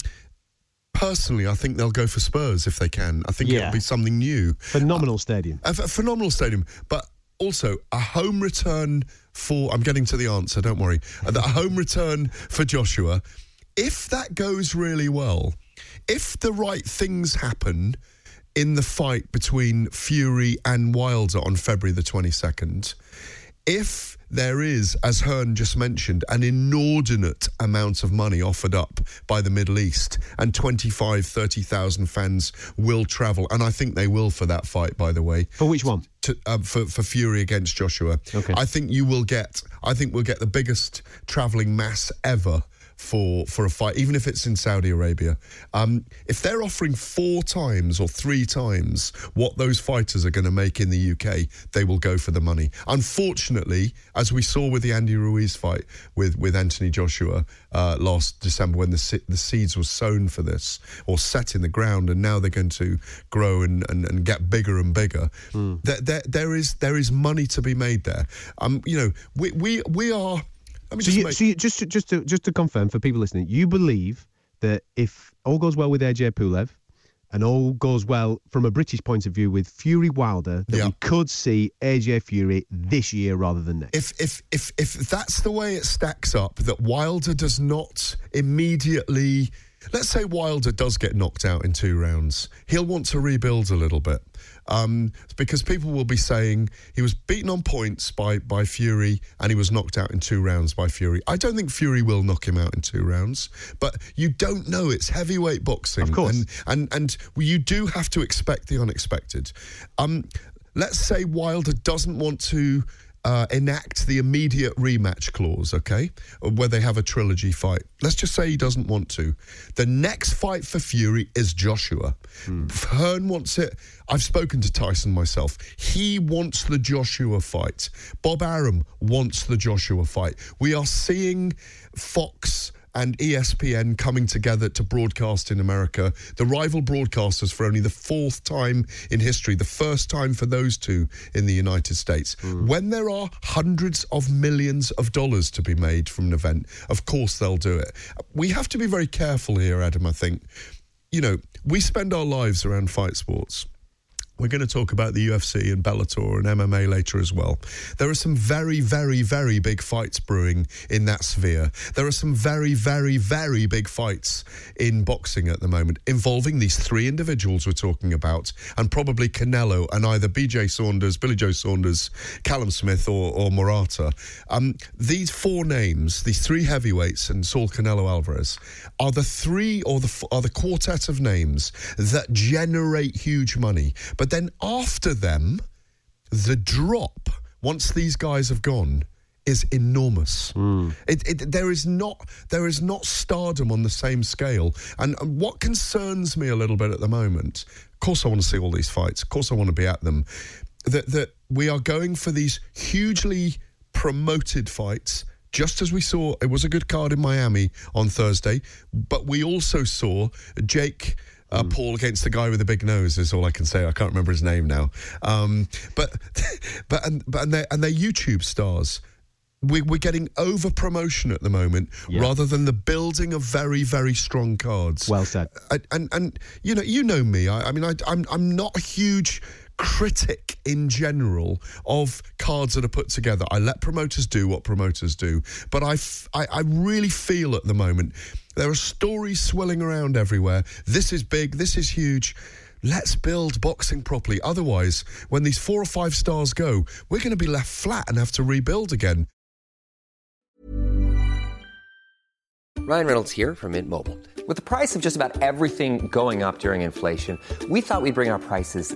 personally, I think they'll go for Spurs if they can. I think Yeah. it'll be something new. Phenomenal stadium. A, a phenomenal stadium, but also a home return for. I'm getting to the answer. Don't worry. A a home return for Joshua. If that goes really well, if the right things happen in the fight between Fury and Wilder on February the 22nd, if there is, as Hearn just mentioned, an inordinate amount of money offered up by the Middle East, and 25, 30,000 fans will travel, and I think they will for that fight, by the way. For which one? To, um, for, for Fury against Joshua. Okay. I think you will get, I think we'll get the biggest travelling mass ever for for a fight, even if it's in Saudi Arabia. Um, if they're offering four times or three times what those fighters are going to make in the UK, they will go for the money. Unfortunately, as we saw with the Andy Ruiz fight with with Anthony Joshua uh, last December, when the the seeds were sown for this or set in the ground, and now they're going to grow and, and, and get bigger and bigger. There, there, there is there is money to be made there. Um, you know, we we we are. Let me So just you, make, so you, just to, just to just to confirm for people listening, you believe that if all goes well with AJ Pulev and all goes well from a British point of view with Fury Wilder, that Yeah. we could see AJ Fury this year rather than next. if if if if that's the way it stacks up, that Wilder does not immediately. Let's say Wilder does get knocked out in two rounds. He'll want to rebuild a little bit um, because people will be saying he was beaten on points by, by Fury and he was knocked out in two rounds by Fury. I don't think Fury will knock him out in two rounds, but you don't know. It's heavyweight boxing. Of course. And, and, and you do have to expect the unexpected. Um, let's say Wilder doesn't want to uh, enact the immediate rematch clause, okay, where they have a trilogy fight. Let's just say he doesn't want to. The next fight for Fury is Joshua. Hearn wants it. I've spoken to Tyson myself. He wants the Joshua fight. Bob Arum wants the Joshua fight. We are seeing Fox and ESPN coming together to broadcast in America. The rival broadcasters for only the fourth time in history, the first time for those two in the United States. Hmm. When there are hundreds of millions of dollars to be made from an event, of course they'll do it. We have to be very careful here, Adam, I think. You know, we spend our lives around fight sports. We're going to talk about the UFC and Bellator and MMA later as well. There are some very, very, very big fights brewing in that sphere. There are some very, very, very big fights in boxing at the moment involving these three individuals we're talking about and probably Canelo and either BJ Saunders, Billy Joe Saunders, Callum Smith or, or Morata. Um, these four names, these three heavyweights and Saul Canelo Alvarez, are the three or the are the quartet of names that generate huge money. But then after them, the drop once these guys have gone is enormous. Hmm. It, it, there is not there is not stardom on the same scale. And, and what concerns me a little bit at the moment, of course, I want to see all these fights. Of course, I want to be at them. That that we are going for these hugely promoted fights. Just as we saw, it was a good card in Miami on Thursday, but we also saw Jake uh, Paul against the guy with the big nose is all I can say. I can't remember his name now. Um, but but and but and they and they're YouTube stars. We, we're getting over promotion at the moment rather than the building of very very strong cards. Well said. And and, and you know you know me. I, I mean I, I'm I'm not a huge critic in general of cards that are put together. I let promoters do what promoters do, but I, f- I, I really feel at the moment there are stories swirling around everywhere. This is big. This is huge. Let's build boxing properly. Otherwise, when these four or five stars go, we're going to be left flat and have to rebuild again. Ryan Reynolds here from Mint Mobile. With the price of just about everything going up during inflation, we thought we'd bring our prices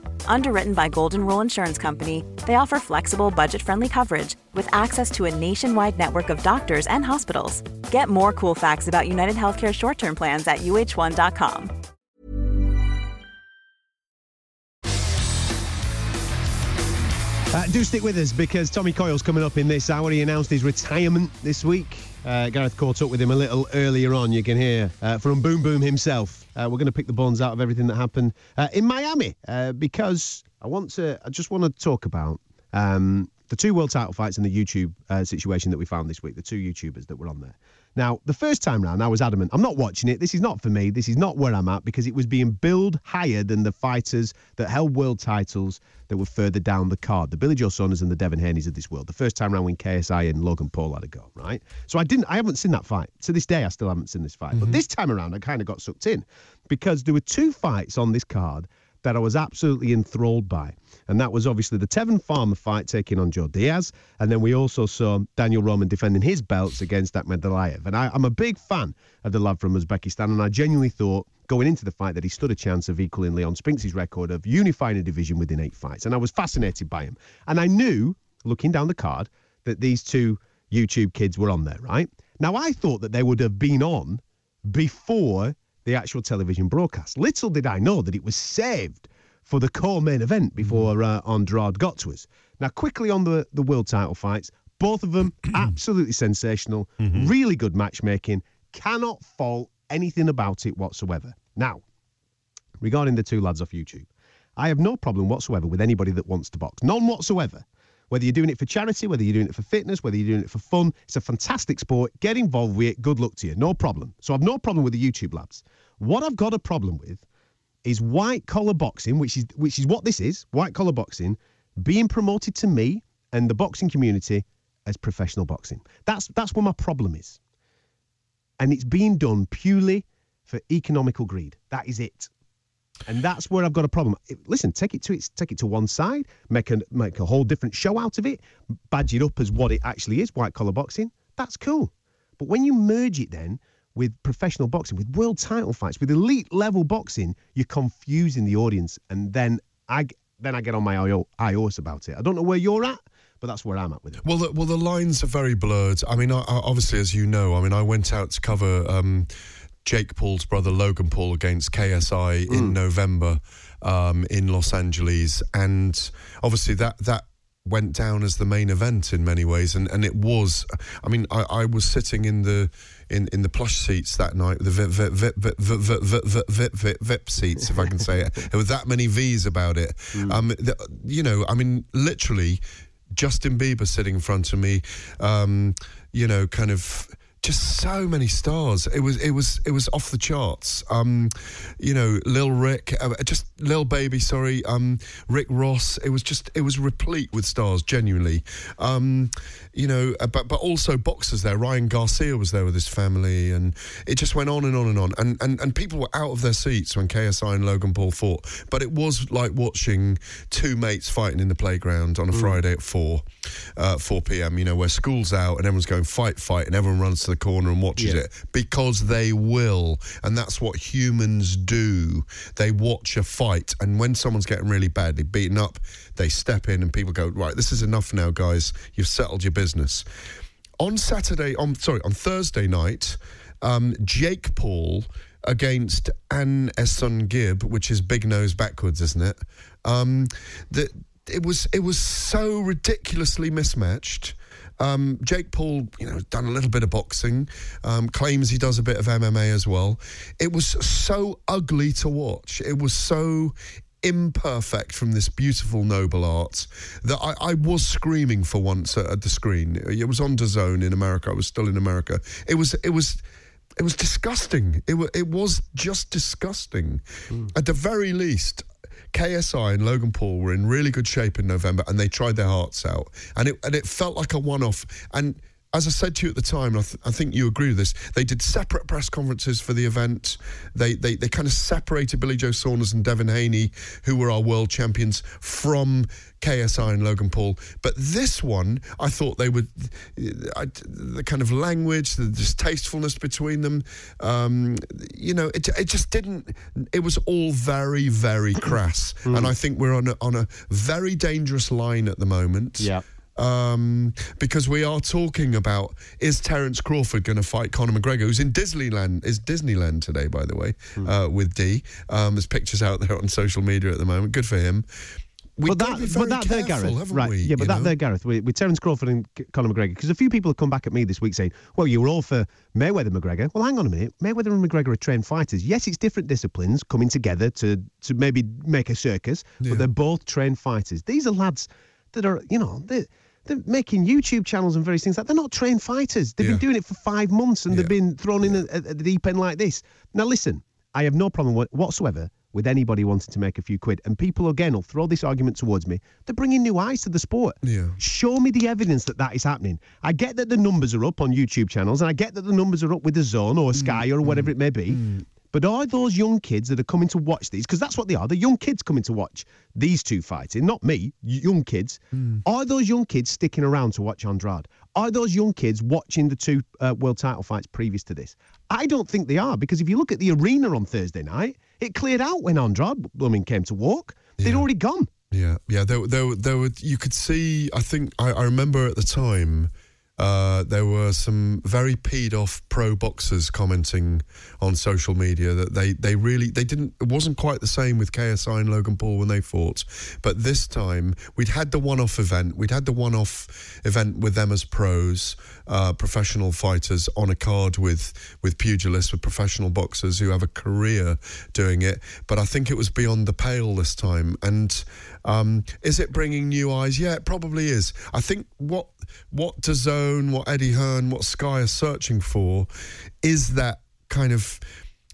Underwritten by Golden Rule Insurance Company, they offer flexible, budget friendly coverage with access to a nationwide network of doctors and hospitals. Get more cool facts about United Healthcare short term plans at uh1.com. Uh, do stick with us because Tommy Coyle's coming up in this hour. He announced his retirement this week. Uh, Gareth caught up with him a little earlier on. You can hear uh, from Boom Boom himself. Uh, we're going to pick the bones out of everything that happened uh, in Miami uh, because I want to. I just want to talk about um, the two world title fights and the YouTube uh, situation that we found this week. The two YouTubers that were on there. Now, the first time round, I was adamant. I'm not watching it. This is not for me. This is not where I'm at because it was being billed higher than the fighters that held world titles that were further down the card. The Billy Joe Saunders and the Devin Haney's of this world. The first time round when KSI and Logan Paul had a go, right? So I didn't. I haven't seen that fight to this day. I still haven't seen this fight. But mm-hmm. this time around, I kind of got sucked in because there were two fights on this card that I was absolutely enthralled by. And that was obviously the Tevin Farmer fight taking on Joe Diaz. And then we also saw Daniel Roman defending his belts against Akhmadaliev. And I, I'm a big fan of the lad from Uzbekistan. And I genuinely thought going into the fight that he stood a chance of equaling Leon Spinks' record of unifying a division within eight fights. And I was fascinated by him. And I knew, looking down the card, that these two YouTube kids were on there, right? Now, I thought that they would have been on before the actual television broadcast. Little did I know that it was saved for the core main event before uh, Andrade got to us. Now, quickly on the, the world title fights, both of them absolutely sensational, really good matchmaking, cannot fault anything about it whatsoever. Now, regarding the two lads off YouTube, I have no problem whatsoever with anybody that wants to box. None whatsoever. Whether you're doing it for charity, whether you're doing it for fitness, whether you're doing it for fun, it's a fantastic sport. Get involved with it. Good luck to you. No problem. So I've no problem with the YouTube lads. What I've got a problem with is white collar boxing, which is which is what this is, white collar boxing, being promoted to me and the boxing community as professional boxing. That's that's where my problem is. And it's being done purely for economical greed. That is it. And that's where I've got a problem. Listen, take it to its, take it to one side, make a make a whole different show out of it, badge it up as what it actually is, white collar boxing. That's cool. But when you merge it then with professional boxing, with world title fights, with elite level boxing, you're confusing the audience. And then I then I get on my IO iOS about it. I don't know where you're at, but that's where I'm at with it. Well, the, well, the lines are very blurred. I mean, I, I, obviously, as you know, I mean, I went out to cover um, Jake Paul's brother Logan Paul against KSI mm. in November um, in Los Angeles, and obviously that that went down as the main event in many ways, and, and it was. I mean, I, I was sitting in the in, in the plush seats that night, the VIP, VIP, VIP, VIP, VIP seats, if I can say it. There were that many V's about it. Mm. Um, the, you know, I mean, literally, Justin Bieber sitting in front of me. Um, you know, kind of just so many stars. It was it was it was off the charts. Um, you know, Lil Rick, uh, just Lil Baby, sorry, um, Rick Ross. It was just it was replete with stars, genuinely. Um, you know, uh, but but also boxers there. Ryan Garcia was there with his family, and it just went on and on and on. And and and people were out of their seats when KSI and Logan Paul fought. But it was like watching two mates fighting in the playground on a Friday at four, uh, four p.m. You know, where school's out and everyone's going fight, fight, and everyone runs to the corner and watches Yeah. it because they will, and that's what humans do. They watch a fight, and when someone's getting really badly beaten up, they step in, and people go, "Right, this is enough now, guys. You've settled your business." On Saturday, on sorry, on Thursday night, um, Jake Paul against AnEsonGib, which is big nose backwards, isn't it? Um, the, it was it was so ridiculously mismatched. Um, Jake Paul, you know, done a little bit of boxing, um, claims he does a bit of MMA as well. It was so ugly to watch. It was so imperfect from this beautiful noble art that I, I was screaming for once at, at the screen. It was on DAZN in America. I was still in America. It was it was it was disgusting. It was it was just disgusting. At the very least, KSI and Logan Paul were in really good shape in November, and they tried their hearts out, and it and it felt like a one-off. And as I said to you at the time, I, th- I think you agree with this, they did separate press conferences for the event. They they, they kind of separated Billy Joe Saunders and Devin Haney, who were our world champions, from KSI and Logan Paul. But this one, I thought they would, I, the kind of language, the distastefulness between them, um, you know, it, it just didn't, it was all very, very crass. And I think we're on a, on a very dangerous line at the moment. Yeah. Um, because we are talking about is Terence Crawford going to fight Conor McGregor, who's in Disneyland? Is Disneyland today, by the way, uh, with D. Um, there's pictures out there on social media at the moment. Good for him. We've but that, to be very but that there, Gareth, right? we, yeah, but that know? there, Gareth, with, with Terence Crawford and Conor McGregor, because a few people have come back at me this week saying, "Well, you were all for Mayweather McGregor." Well, hang on a minute, Mayweather and McGregor are trained fighters. Yes, it's different disciplines coming together to to maybe make a circus, Yeah. but they're both trained fighters. These are lads that are, you know, they. They're making YouTube channels and various things like they're not trained fighters. They've Yeah. been doing it for five months and they've been thrown in at, the deep end like this. Now, listen, I have no problem whatsoever with anybody wanting to make a few quid. And people, again, will throw this argument towards me. They're bringing new eyes to the sport. Yeah. Show me the evidence that that is happening. I get that the numbers are up on YouTube channels, and I get that the numbers are up with DAZN or Sky mm, or whatever mm, it may be. Mm. But are those young kids that are coming to watch these, because that's what they are, the young kids coming to watch these two fighting, not me, young kids. Are those young kids sticking around to watch Andrade? Are those young kids watching the two uh, world title fights previous to this? I don't think they are, because if you look at the arena on Thursday night, it cleared out when Andrade blooming came to walk. They'd already gone. Yeah, yeah. There, there, there were. You could see. I think I, I remember at the time. Uh, there were some very peed off pro boxers commenting on social media that they, they really they didn't it wasn't quite the same with KSI and Logan Paul when they fought. But this time we'd had the one off event. We'd had the one off event with them as pros uh, professional fighters on a card with with pugilists with professional boxers who have a career doing it. But I think it was beyond the pale this time. And um, is it bringing new eyes? Yeah it probably is. I think what what DAZN, what Eddie Hearn, what Sky are searching for is that kind of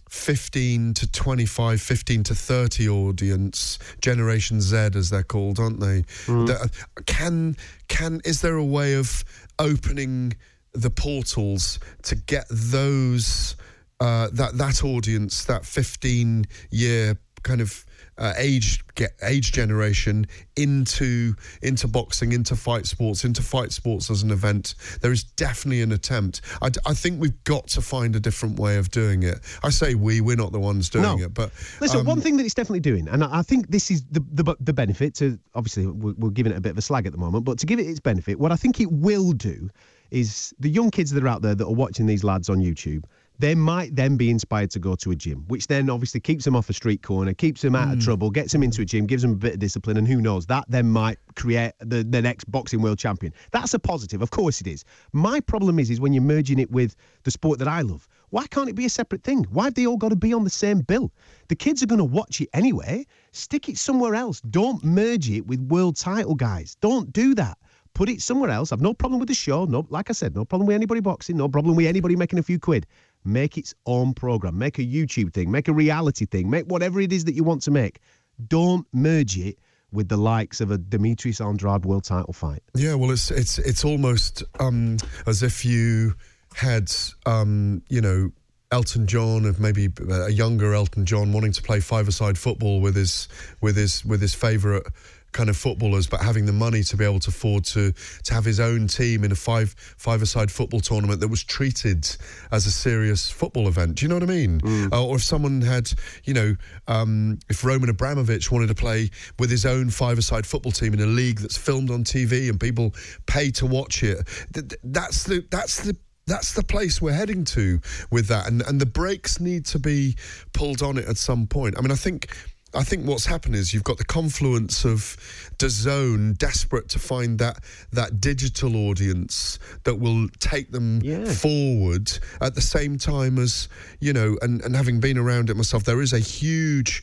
15 to 25, 15 to 30 audience, Generation Z as they're called, aren't they? That- can can is there a way of opening the portals to get those uh, that that audience, that 15 year kind of uh, age get age generation into into boxing, into fight sports, into fight sports as an event. There is definitely an attempt. I think we've got to find a different way of doing it. I say we, we're not the ones doing No. it, but Listen, um, one thing that it's definitely doing, and I I think this is the the, the benefit to obviously we're, we're giving it a bit of a slag at the moment, but to give it its benefit, what I think it will do is the young kids that are out there that are watching these lads on YouTube. They might then be inspired to go to a gym, which then obviously keeps them off a street corner, keeps them out of hmm. trouble, gets them into a gym, gives them a bit of discipline, and who knows, that then might create the, the next boxing world champion. That's a positive, of course it is. My problem is, is when you're merging it with the sport that I love. Why can't it be a separate thing? Why have they all got to be on the same bill? The kids are going to watch it anyway. Stick it somewhere else. Don't merge it with world title guys. Don't do that. Put it somewhere else. I've no problem with the show. No, like I said, no problem with anybody boxing. No problem with anybody making a few quid. Make its own program. Make a YouTube thing. Make a reality thing. Make whatever it is that you want to make. Don't merge it with the likes of a Demetrius Andrade world title fight. Yeah, well, it's it's it's almost um, as if you had, um, you know, Elton John, of maybe a younger Elton John, wanting to play five-a-side football with his with his with his favourite kind of footballers, but having the money to be able to afford to to have his own team in a five five-a-side football tournament that was treated as a serious football event. Do you know what I mean? Uh, or if someone had, you know, um, if Roman Abramovich wanted to play with his own five-a-side football team in a league that's filmed on TV and people pay to watch it, th- th- that's the that's the that's the place we're heading to with that, and and the brakes need to be pulled on it at some point. I mean, I think. I think what's happened is you've got the confluence of DAZN desperate to find that that digital audience that will take them forward at the same time as you know, and, and having been around it myself, there is a huge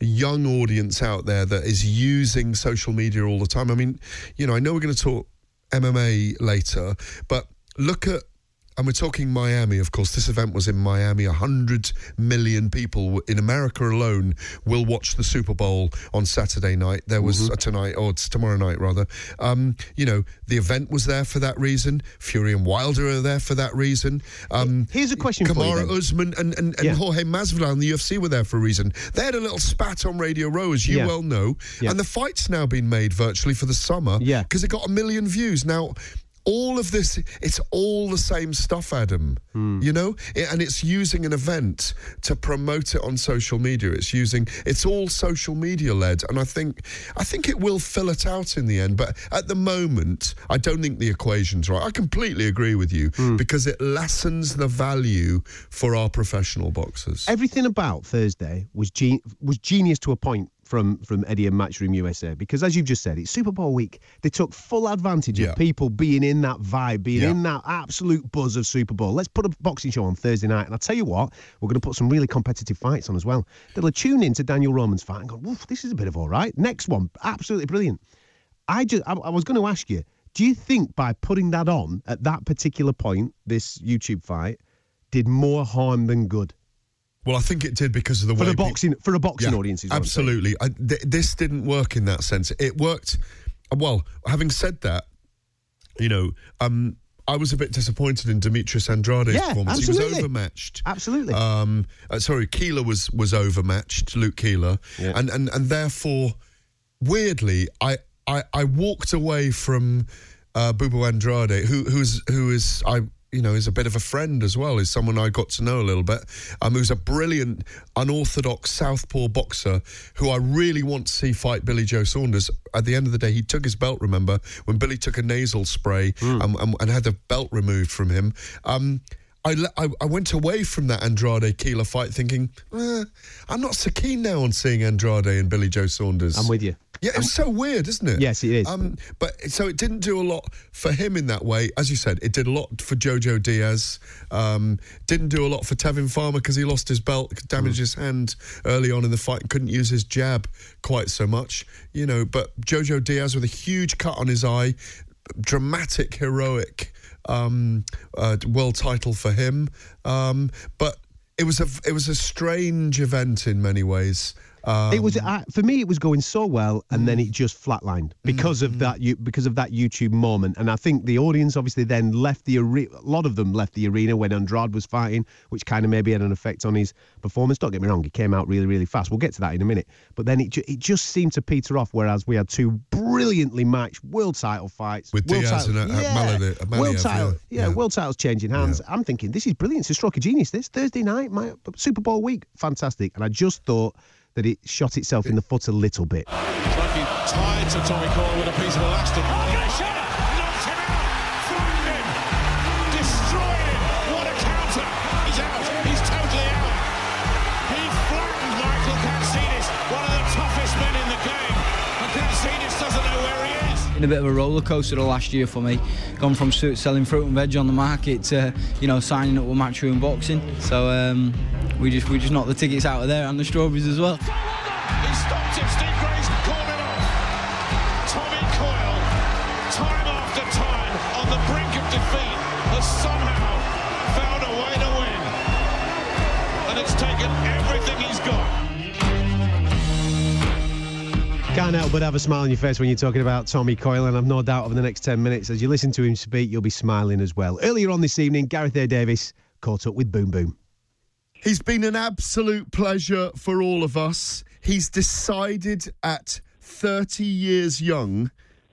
young audience out there that is using social media all the time. I mean, you know, I know we're going to talk MMA later, but look at and we're talking Miami, of course. This event was in Miami. 100 million people in America alone will watch the Super Bowl on Saturday night. There was uh, tonight, or it's tomorrow night, rather. Um, you know, the event was there for that reason. Fury and Wilder are there for that reason. Um, Here's a question for you Kamaru. Usman and, and, and Yeah. Jorge Masvidal in the UFC were there for a reason. They had a little spat on Radio Row, as you Yeah. well know. Yeah. And the fight's now been made virtually for the summer Yeah. because it got a million views. Now, all of this, it's all the same stuff, Adam. Hmm. You know? I- and it's using an event to promote it on social media. It's using, it's all social media led. And I think, I think it will fill it out in the end. But at the moment, I don't think the equation's right. I completely agree with you Hmm. because it lessens the value for our professional boxers. Everything about Thursday was was genius to a point from from Eddie and Matchroom USA because as you've just said, it's Super Bowl week. They took full advantage Yeah. of people being in that vibe, being Yeah. in that absolute buzz of Super Bowl. Let's put a boxing show on Thursday night, and I'll tell you what, we're going to put some really competitive fights on as well. They'll tune in to Daniel Roman's fight and go, "Woof, this is a bit of all right." Next one, absolutely brilliant. I just, I, I was going to ask you, do you think by putting that on at that particular point, this YouTube fight did more harm than good? Well, I think it did because of the for way the peop- boxing for a boxing Yeah, audience. Is what I'm saying. absolutely. I, th- this didn't work in that sense. It worked. Well, having said that, you know, um, I was a bit disappointed in Demetrius Andrade's Yeah, performance. He was overmatched. Absolutely. Um, uh, sorry, Keeler was was overmatched. Luke Keeler, Yeah. and and and therefore, weirdly, I I, I walked away from uh, Boo Boo Andrade, who who's who is I. You know, is a bit of a friend as well. Is someone I got to know a little bit. Um, who's a brilliant, unorthodox southpaw boxer who I really want to see fight Billy Joe Saunders. At the end of the day, he took his belt. Remember when Billy took a nasal spray um, and, and had the belt removed from him. Um, I, I, I went away from that Andrade Keeler fight thinking, eh, I'm not so keen now on seeing Andrade and Billy Joe Saunders. I'm with you. Yeah, it's so weird, isn't it? Yes, it is. Um, but so it didn't do a lot for him in that way. As you said, it did a lot for Jojo Diaz. Um, didn't do a lot for Tevin Farmer because he lost his belt, damaged his hand early on in the fight, and couldn't use his jab quite so much. You know, but Jojo Diaz with a huge cut on his eye, dramatic, heroic um, uh, world title for him. Um, but it was a it was a strange event in many ways. Um, it was uh, for me. It was going so well, and then it just flatlined because of that. You because of that YouTube moment, and I think the audience obviously then left the arena. A lot of them left the arena when Andrade was fighting, which kind of maybe had an effect on his performance. Don't get me wrong; he came out really, really fast. We'll get to that in a minute. But then it ju- it just seemed to peter off. Whereas we had two brilliantly matched world title fights With world Diaz title- and, uh, Malade- uh, world title, yeah. yeah, Yeah. world titles changing hands. I'm thinking this is brilliant. It's a stroke of genius. This Thursday night, my Super Bowl week, fantastic. And I just thought that it shot itself in the foot a little bit. Lucky tied to Tommy Coyle with a piece of elastic. Been a bit of a roller coaster the last year for me. Gone from selling fruit and veg on the market to, you know, signing up with Matchroom Boxing. So um, we just we just knocked the tickets out of there and the strawberries as well. Can't help but have a smile on your face when you're talking about Tommy Coyle, and I've no doubt over the next 10 minutes, as you listen to him speak, you'll be smiling as well. Earlier on this evening, Gareth A. Davis caught up with Boom Boom. He's been an absolute pleasure for all of us. He's decided at 30 years young,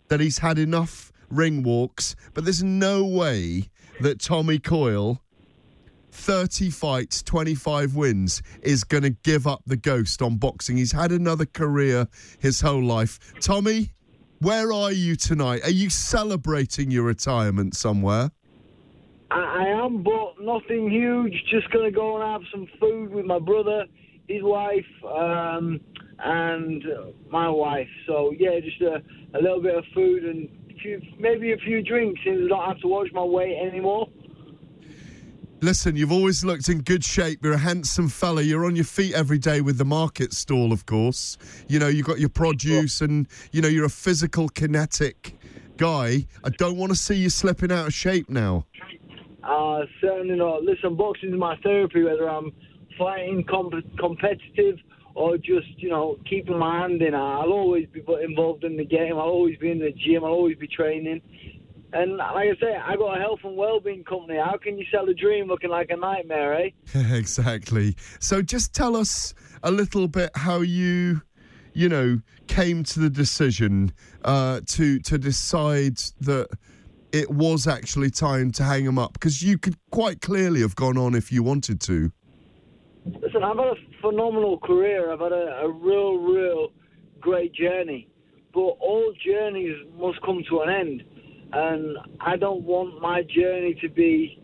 that he's had enough ring walks, but there's no way that Tommy Coyle, 30 fights, 25 wins, is going to give up the ghost on boxing. He's had another career his whole life. Tommy, where are you tonight? Are you celebrating your retirement somewhere? I, am, but nothing huge. Just gonna go and have some food with my brother, his wife, um, and my wife. So yeah, just a, a little bit of food and a few, maybe a few drinks, since I don't have to watch my weight anymore. Listen, you've always looked in good shape. You're a handsome fella. You're on your feet every day with the market stall, of course. You know, you've got your produce and, you know, you're a physical, kinetic guy. I don't want to see you slipping out of shape now. Uh, certainly not. Listen, boxing is my therapy, whether I'm fighting comp- competitive or just, you know, keeping my hand in. I'll always be involved in the game. I'll always be in the gym. I'll always be training. And like I say, I got a health and well-being company. How can you sell a dream looking like a nightmare, eh? exactly. So just tell us a little bit how you, you know, came to the decision uh, to to decide that it was actually time to hang him up because you could quite clearly have gone on if you wanted to. Listen, I've had a phenomenal career. I've had a, a real, real great journey. But all journeys must come to an end. And I don't want my journey to be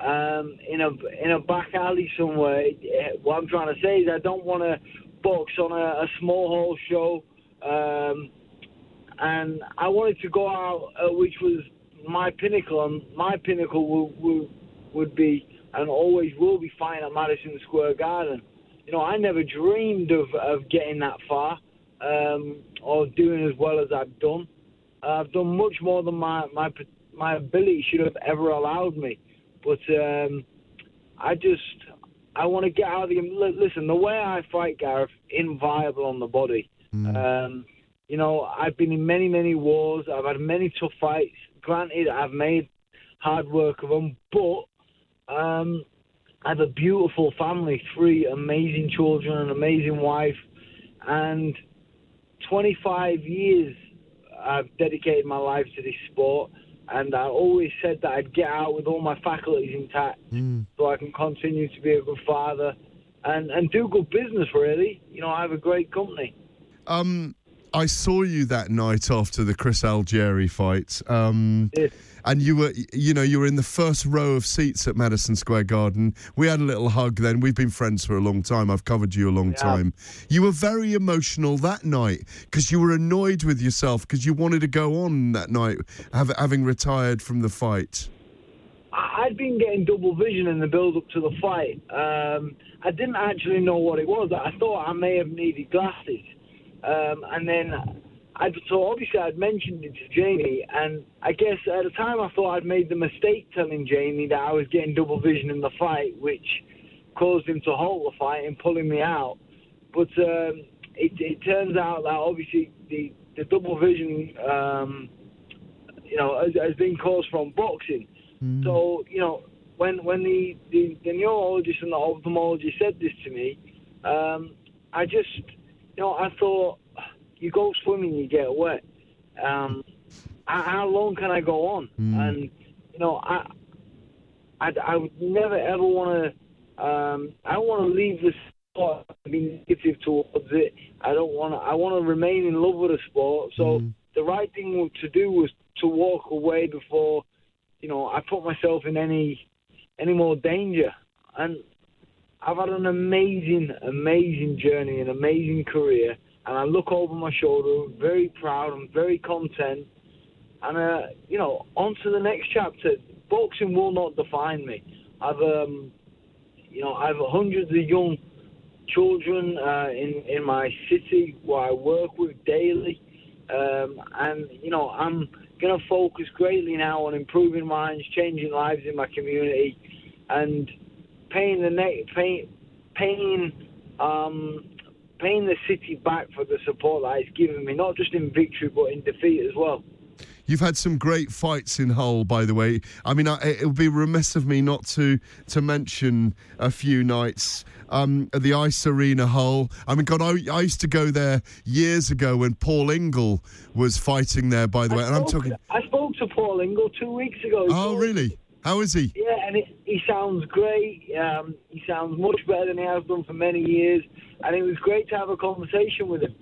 um, in a in a back alley somewhere. What I'm trying to say is I don't want to box on a, a small hall show. Um, and I wanted to go out, uh, which was my pinnacle, and my pinnacle would, would, would be and always will be fighting at Madison Square Garden. You know, I never dreamed of, of getting that far um, or doing as well as I've done. I've done much more than my my my ability should have ever allowed me. But um, I just I want to get out of the listen. The way I fight, Gareth, inviolable on the body. Um, you know, I've been in many many wars. I've had many tough fights. Granted, I've made hard work of them, but um, I have a beautiful family, three amazing children, an amazing wife, and 25 years I've dedicated my life to this sport. And I always said that I'd get out with all my faculties intact so I can continue to be a good father and, and do good business, really. You know, I have a great company. Um, I saw you that night after the Chris Algieri fight. Um, And you were, you know, you were in the first row of seats at Madison Square Garden. We had a little hug then. We've been friends for a long time. I've covered you a long time. You were very emotional that night because you were annoyed with yourself because you wanted to go on that night, have, having retired from the fight. I- I'd been getting double vision in the build up to the fight. Um, I didn't actually know what it was. I thought I may have needed glasses. Um, and then I'd, so obviously I'd mentioned it to Jamie, and I guess at the time I thought I'd made the mistake telling Jamie that I was getting double vision in the fight, which caused him to halt the fight and pulling me out. But um, it, it turns out that obviously the, the double vision, um, you know, has, has been caused from boxing. So you know, when when the, the, the neurologist and the ophthalmologist said this to me, um, I just, you know, I thought you go swimming, you get wet. Um, how- long can I go on? And you know, I, I, I would never ever want to. Um, I don't want to leave the sport and be negative towards it. I don't want to. I want to remain in love with the sport. So the right thing to do was to walk away before, you know, I put myself in any any more danger. And I've had an amazing, amazing journey, an amazing career, and I look over my shoulder, very proud, I'm very content, and uh, you know, on to the next chapter. Boxing will not define me. I've, um, you know, I've hundreds of young children uh, in in my city where I work with daily, um, and you know, I'm going to focus greatly now on improving minds, changing lives in my community, and paying the ne- pay, paying um, paying the city back for the support that it's given me, not just in victory but in defeat as well. You've had some great fights in Hull, by the way. I mean, I, it would be remiss of me not to to mention a few nights um, at the Ice Arena Hull. I mean, God, I, I used to go there years ago when Paul Ingle was fighting there. By the way, and I'm spoke- talking. I spoke to Paul Ingle two weeks ago. Oh, really? How is he? Yeah, and it, he sounds great. Um, he sounds much better than he has done for many years, and it was great to have a conversation with him.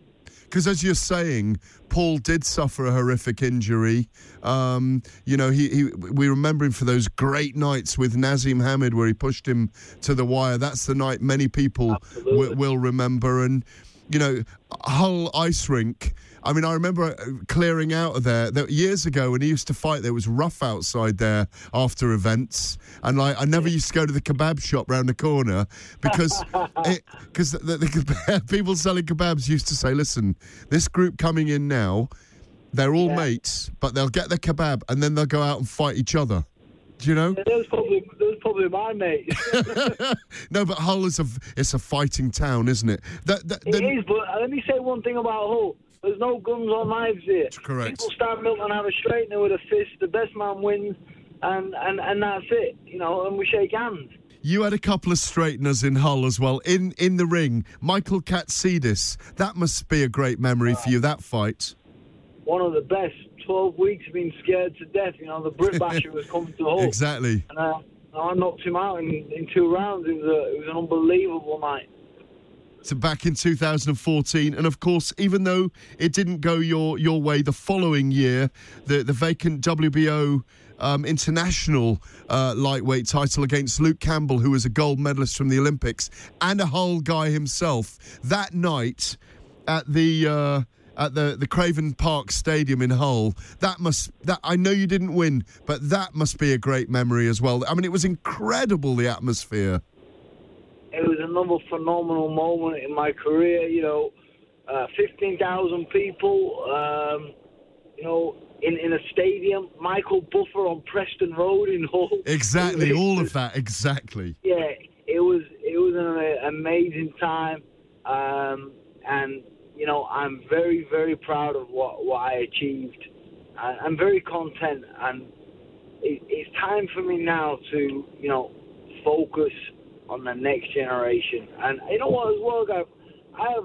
Because as you're saying, Paul did suffer a horrific injury. Um, you know, he, he we remember him for those great nights with Naseem Hamed, where he pushed him to the wire. That's the night many people w- will remember. And you know, Hull Ice Rink. I mean, I remember uh, clearing out of there that years ago when he used to fight. There was rough outside there after events, and like I never used to go to the kebab shop round the corner because because the, the, the people selling kebabs used to say, "Listen, this group coming in now, they're all mates, but they'll get the kebab and then they'll go out and fight each other." Do you know? That was probably that was probably my mate. No, but Hull is a it's a fighting town, isn't it? That, that, It is, but let me say one thing about Hull. There's no guns or knives here. correct. People up and have a straightener with a fist. The best man wins, and, and, and that's it. You know, and we shake hands. You had a couple of straighteners in Hull as well. In in the ring, Michael Katsidis. That must be a great memory for you. That fight. One of the best. Twelve weeks being scared to death. You know, the Brit Basher was coming to Hull. Exactly. And uh, I knocked him out in, in two rounds. It was a, it was an unbelievable night. So back in 2014, and of course, even though it didn't go your your way the following year, the the vacant WBO. Um, international uh, lightweight title against Luke Campbell, who was a gold medalist from the Olympics, and a Hull guy himself. That night at the uh, at the the Craven Park Stadium in Hull, that must that I know you didn't win, but that must be a great memory as well. I mean, it was incredible the atmosphere. It was another phenomenal moment in my career. You know, uh, 15,000 people, um, you know, in, in a stadium. Michael Buffer on Preston Road in Hull. Exactly, all of that, exactly. Yeah, it was it was an amazing time, um, and you know I'm very very proud of what what I achieved. I, I'm very content, and it, it's time for me now to you know focus on the next generation. And you know what as well, guys, I have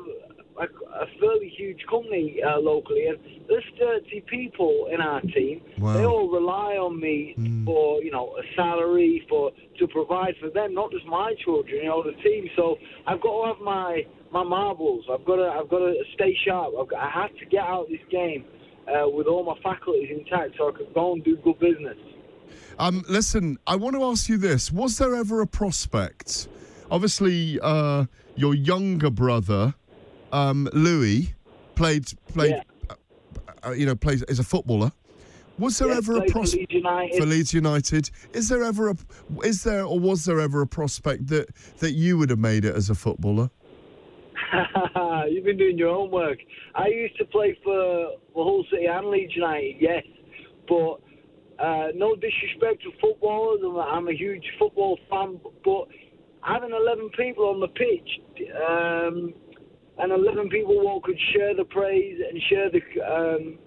like a fairly huge company uh, locally, and there's 30 people in our team. Wow. They all rely on me for you know a salary for to provide for them, not just my children, you know, the team. So I've got to have my my marbles. I've got to I've got to stay sharp. I've got, I have to get out this game uh, with all my faculties intact, so I can go and do good business. Um, listen, I want to ask you this: Was there ever a prospect? Obviously, uh, your younger brother, um, Louis, played played, uh, uh, you know, plays as a footballer. Was there Yeah, ever a played for prospect for Leeds United? Is there ever a is there or was there ever a prospect that that you would have made it as a footballer? You've been doing your own work. I used to play for for Hull City and Leeds United, yes, but uh, no disrespect to footballers. I'm a, huge football fan, but having 11 people on the pitch um, and 11 people who could share the praise and share the um,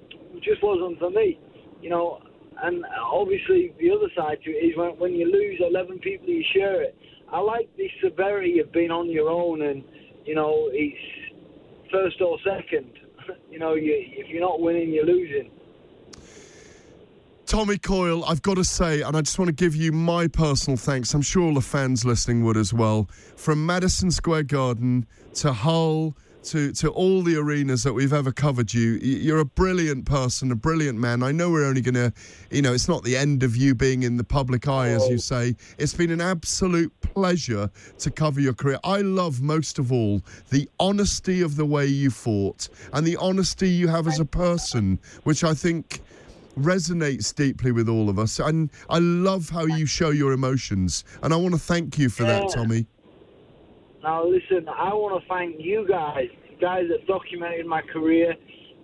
just wasn't for me, you know. And obviously, the other side to it is when, when you lose 11 people, you share it. I like the severity of being on your own and you know, it's first or second. you know, you, if you're not winning, you're losing. Tommy Coyle, I've got to say, and I just want to give you my personal thanks. I'm sure all the fans listening would as well. From Madison Square Garden to Hull to, to all the arenas that we've ever covered you, you're a brilliant person, a brilliant man. I know we're only going to, you know, it's not the end of you being in the public eye, as you oh. say. It's been an absolute pleasure to cover your career. I love most of all the honesty of the way you fought and the honesty you have as a person, which I think resonates deeply with all of us. And I love how you show your emotions. And I want to thank you for that, Tommy. Now, listen, I want to thank you guys, guys that documented my career.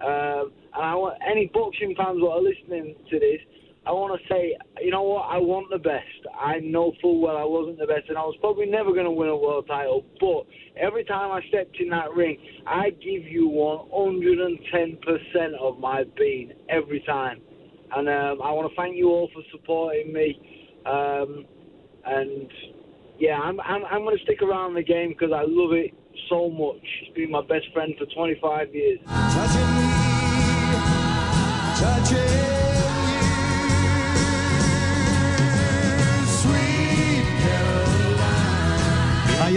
Um, and I want any boxing fans that are listening to this, I want to say, you know what? I want the best. I know full well I wasn't the best, and I was probably never going to win a world title. But every time I stepped in that ring, I give you 110% of my being every time. And um, I want to thank you all for supporting me. Um, and yeah, I'm I'm, I'm going to stick around the game because I love it so much. It's been my best friend for 25 years. Uh, you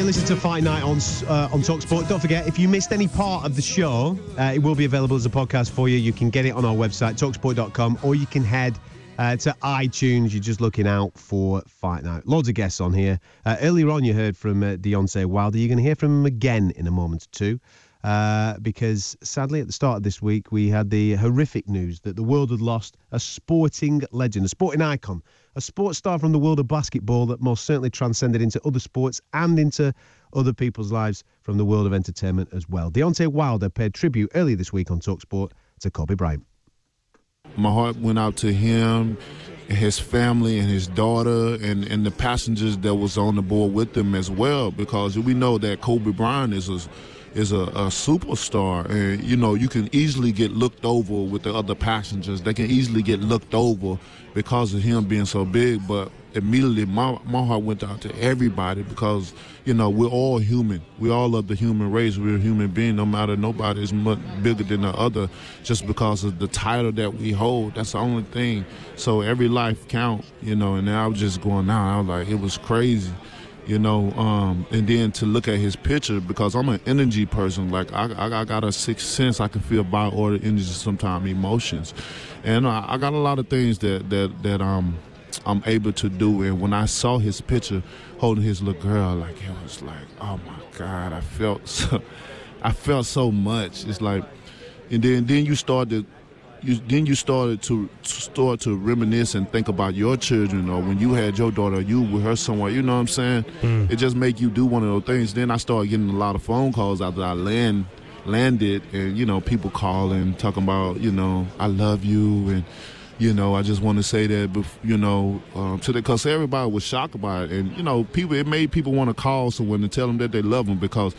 listen to Fight Night on uh, on Talksport. Don't forget, if you missed any part of the show, uh, it will be available as a podcast for you. You can get it on our website, talksport.com, or you can head uh, to iTunes. You're just looking out for Fight Night. Loads of guests on here. Uh, earlier on, you heard from uh, Deontay Wilder. You're going to hear from him again in a moment or two. Uh, because sadly, at the start of this week, we had the horrific news that the world had lost a sporting legend, a sporting icon, a sports star from the world of basketball that most certainly transcended into other sports and into other people's lives from the world of entertainment as well. Deontay Wilder paid tribute earlier this week on Talksport to Kobe Bryant. My heart went out to him, his family, and his daughter, and, and the passengers that was on the board with them as well, because we know that Kobe Bryant is a is a, a, superstar, and you know you can easily get looked over with the other passengers. They can easily get looked over because of him being so big. But immediately, my my heart went out to everybody because you know we're all human. We all of the human race. We're a human being. No matter nobody is much bigger than the other, just because of the title that we hold. That's the only thing. So every life count. You know. And I was just going out. I was like, it was crazy you know um, and then to look at his picture because i'm an energy person like i, I, I got a sixth sense i can feel by order energy sometimes emotions and I, I, got a lot of things that that that um i'm able to do. And when i saw his picture holding his little girl like it was like oh my god i felt so i felt so much. It's like and then then you start to you, then you started to, to start to reminisce and think about your children or when you had your daughter you with her somewhere you know what i'm saying? Mm. it just make you do one of those things. Then i started getting a lot of phone calls after i land landed and you know people calling talking about you know i love you and you know i just want to say that you know um, to the because everybody was shocked about it and you know people it made people want to call someone and tell them that they love them because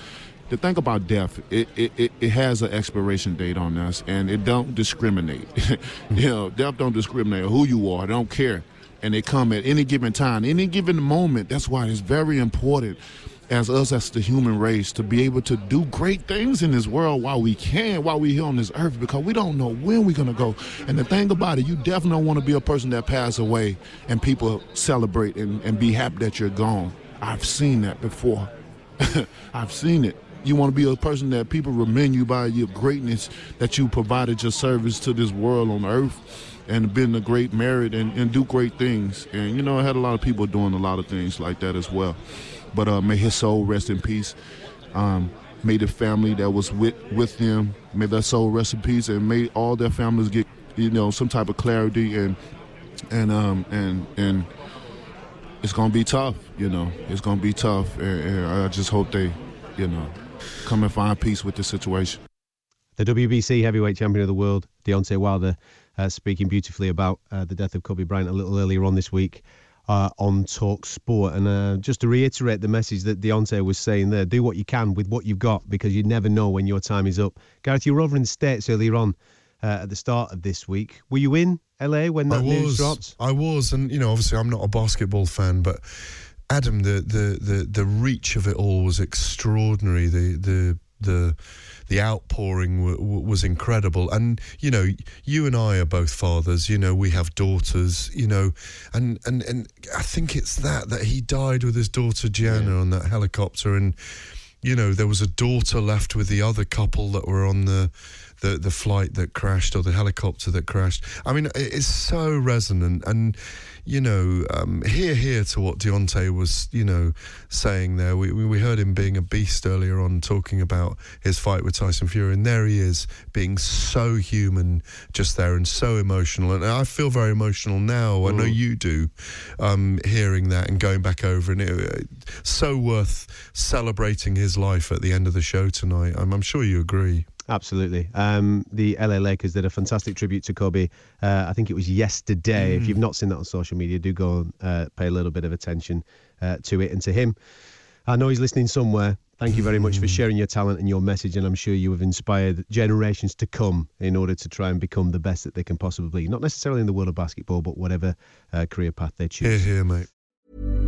the thing about death, it, it, it, it, has an expiration date on us, and it don't discriminate. you know, death don't discriminate who you are. They don't care, and they come at any given time, any given moment. That's why it's very important as us as the human race to be able to do great things in this world while we can, while we're here on this earth, because we don't know when we're gonna go. And the thing about it, you definitely don't want to be a person that pass away and people celebrate and, and be happy that you're gone. I've seen that before. I've seen it. You want to be a person that people remember you by your greatness, that you provided your service to this world on earth and been a great merit and, and do great things. And, you know, I had a lot of people doing a lot of things like that as well. But uh, may his soul rest in peace. Um, may the family that was with, with them, may their soul rest in peace, and may all their families get, you know, some type of clarity and, and, um, and, and, it's gonna be tough, you know. It's gonna be tough, and, and I just hope they, you know, come and find peace with the situation. The WBC heavyweight champion of the world, Deontay Wilder, uh, speaking beautifully about uh, the death of Kobe Bryant a little earlier on this week uh, on Talk Sport. And uh, just to reiterate the message that Deontay was saying there, do what you can with what you've got because you never know when your time is up. Gareth, you were over in the States earlier on uh, at the start of this week. Were you in LA when that I news was, dropped? I was, and you know, obviously, I'm not a basketball fan, but Adam, the the the, the reach of it all was extraordinary. The the the the outpouring w- w- was incredible and you know you and I are both fathers you know we have daughters you know and and and I think it's that that he died with his daughter Gianna yeah. on that helicopter and you know there was a daughter left with the other couple that were on the the the flight that crashed or the helicopter that crashed I mean it's so resonant and you know, um, hear, hear to what Deontay was, you know, saying there. We, we heard him being a beast earlier on, talking about his fight with Tyson Fury, and there he is, being so human just there and so emotional. And I feel very emotional now. Mm. I know mm. you do, um, hearing that and going back over, and it, uh, so worth celebrating his life at the end of the show tonight. I'm, I'm sure you agree. Absolutely. Um, the LA Lakers did a fantastic tribute to Kobe. Uh, I think it was yesterday. If Mm. you've not seen that on social media, do go and uh, pay a little bit of attention uh, to it and to him. I know he's listening somewhere. Thank you very much for sharing your talent and your message, and I'm sure you have inspired generations to come in order to try and become the best that they can possibly be. Not necessarily in the world of basketball, but whatever uh, career path they choose. Hear, hear, mate.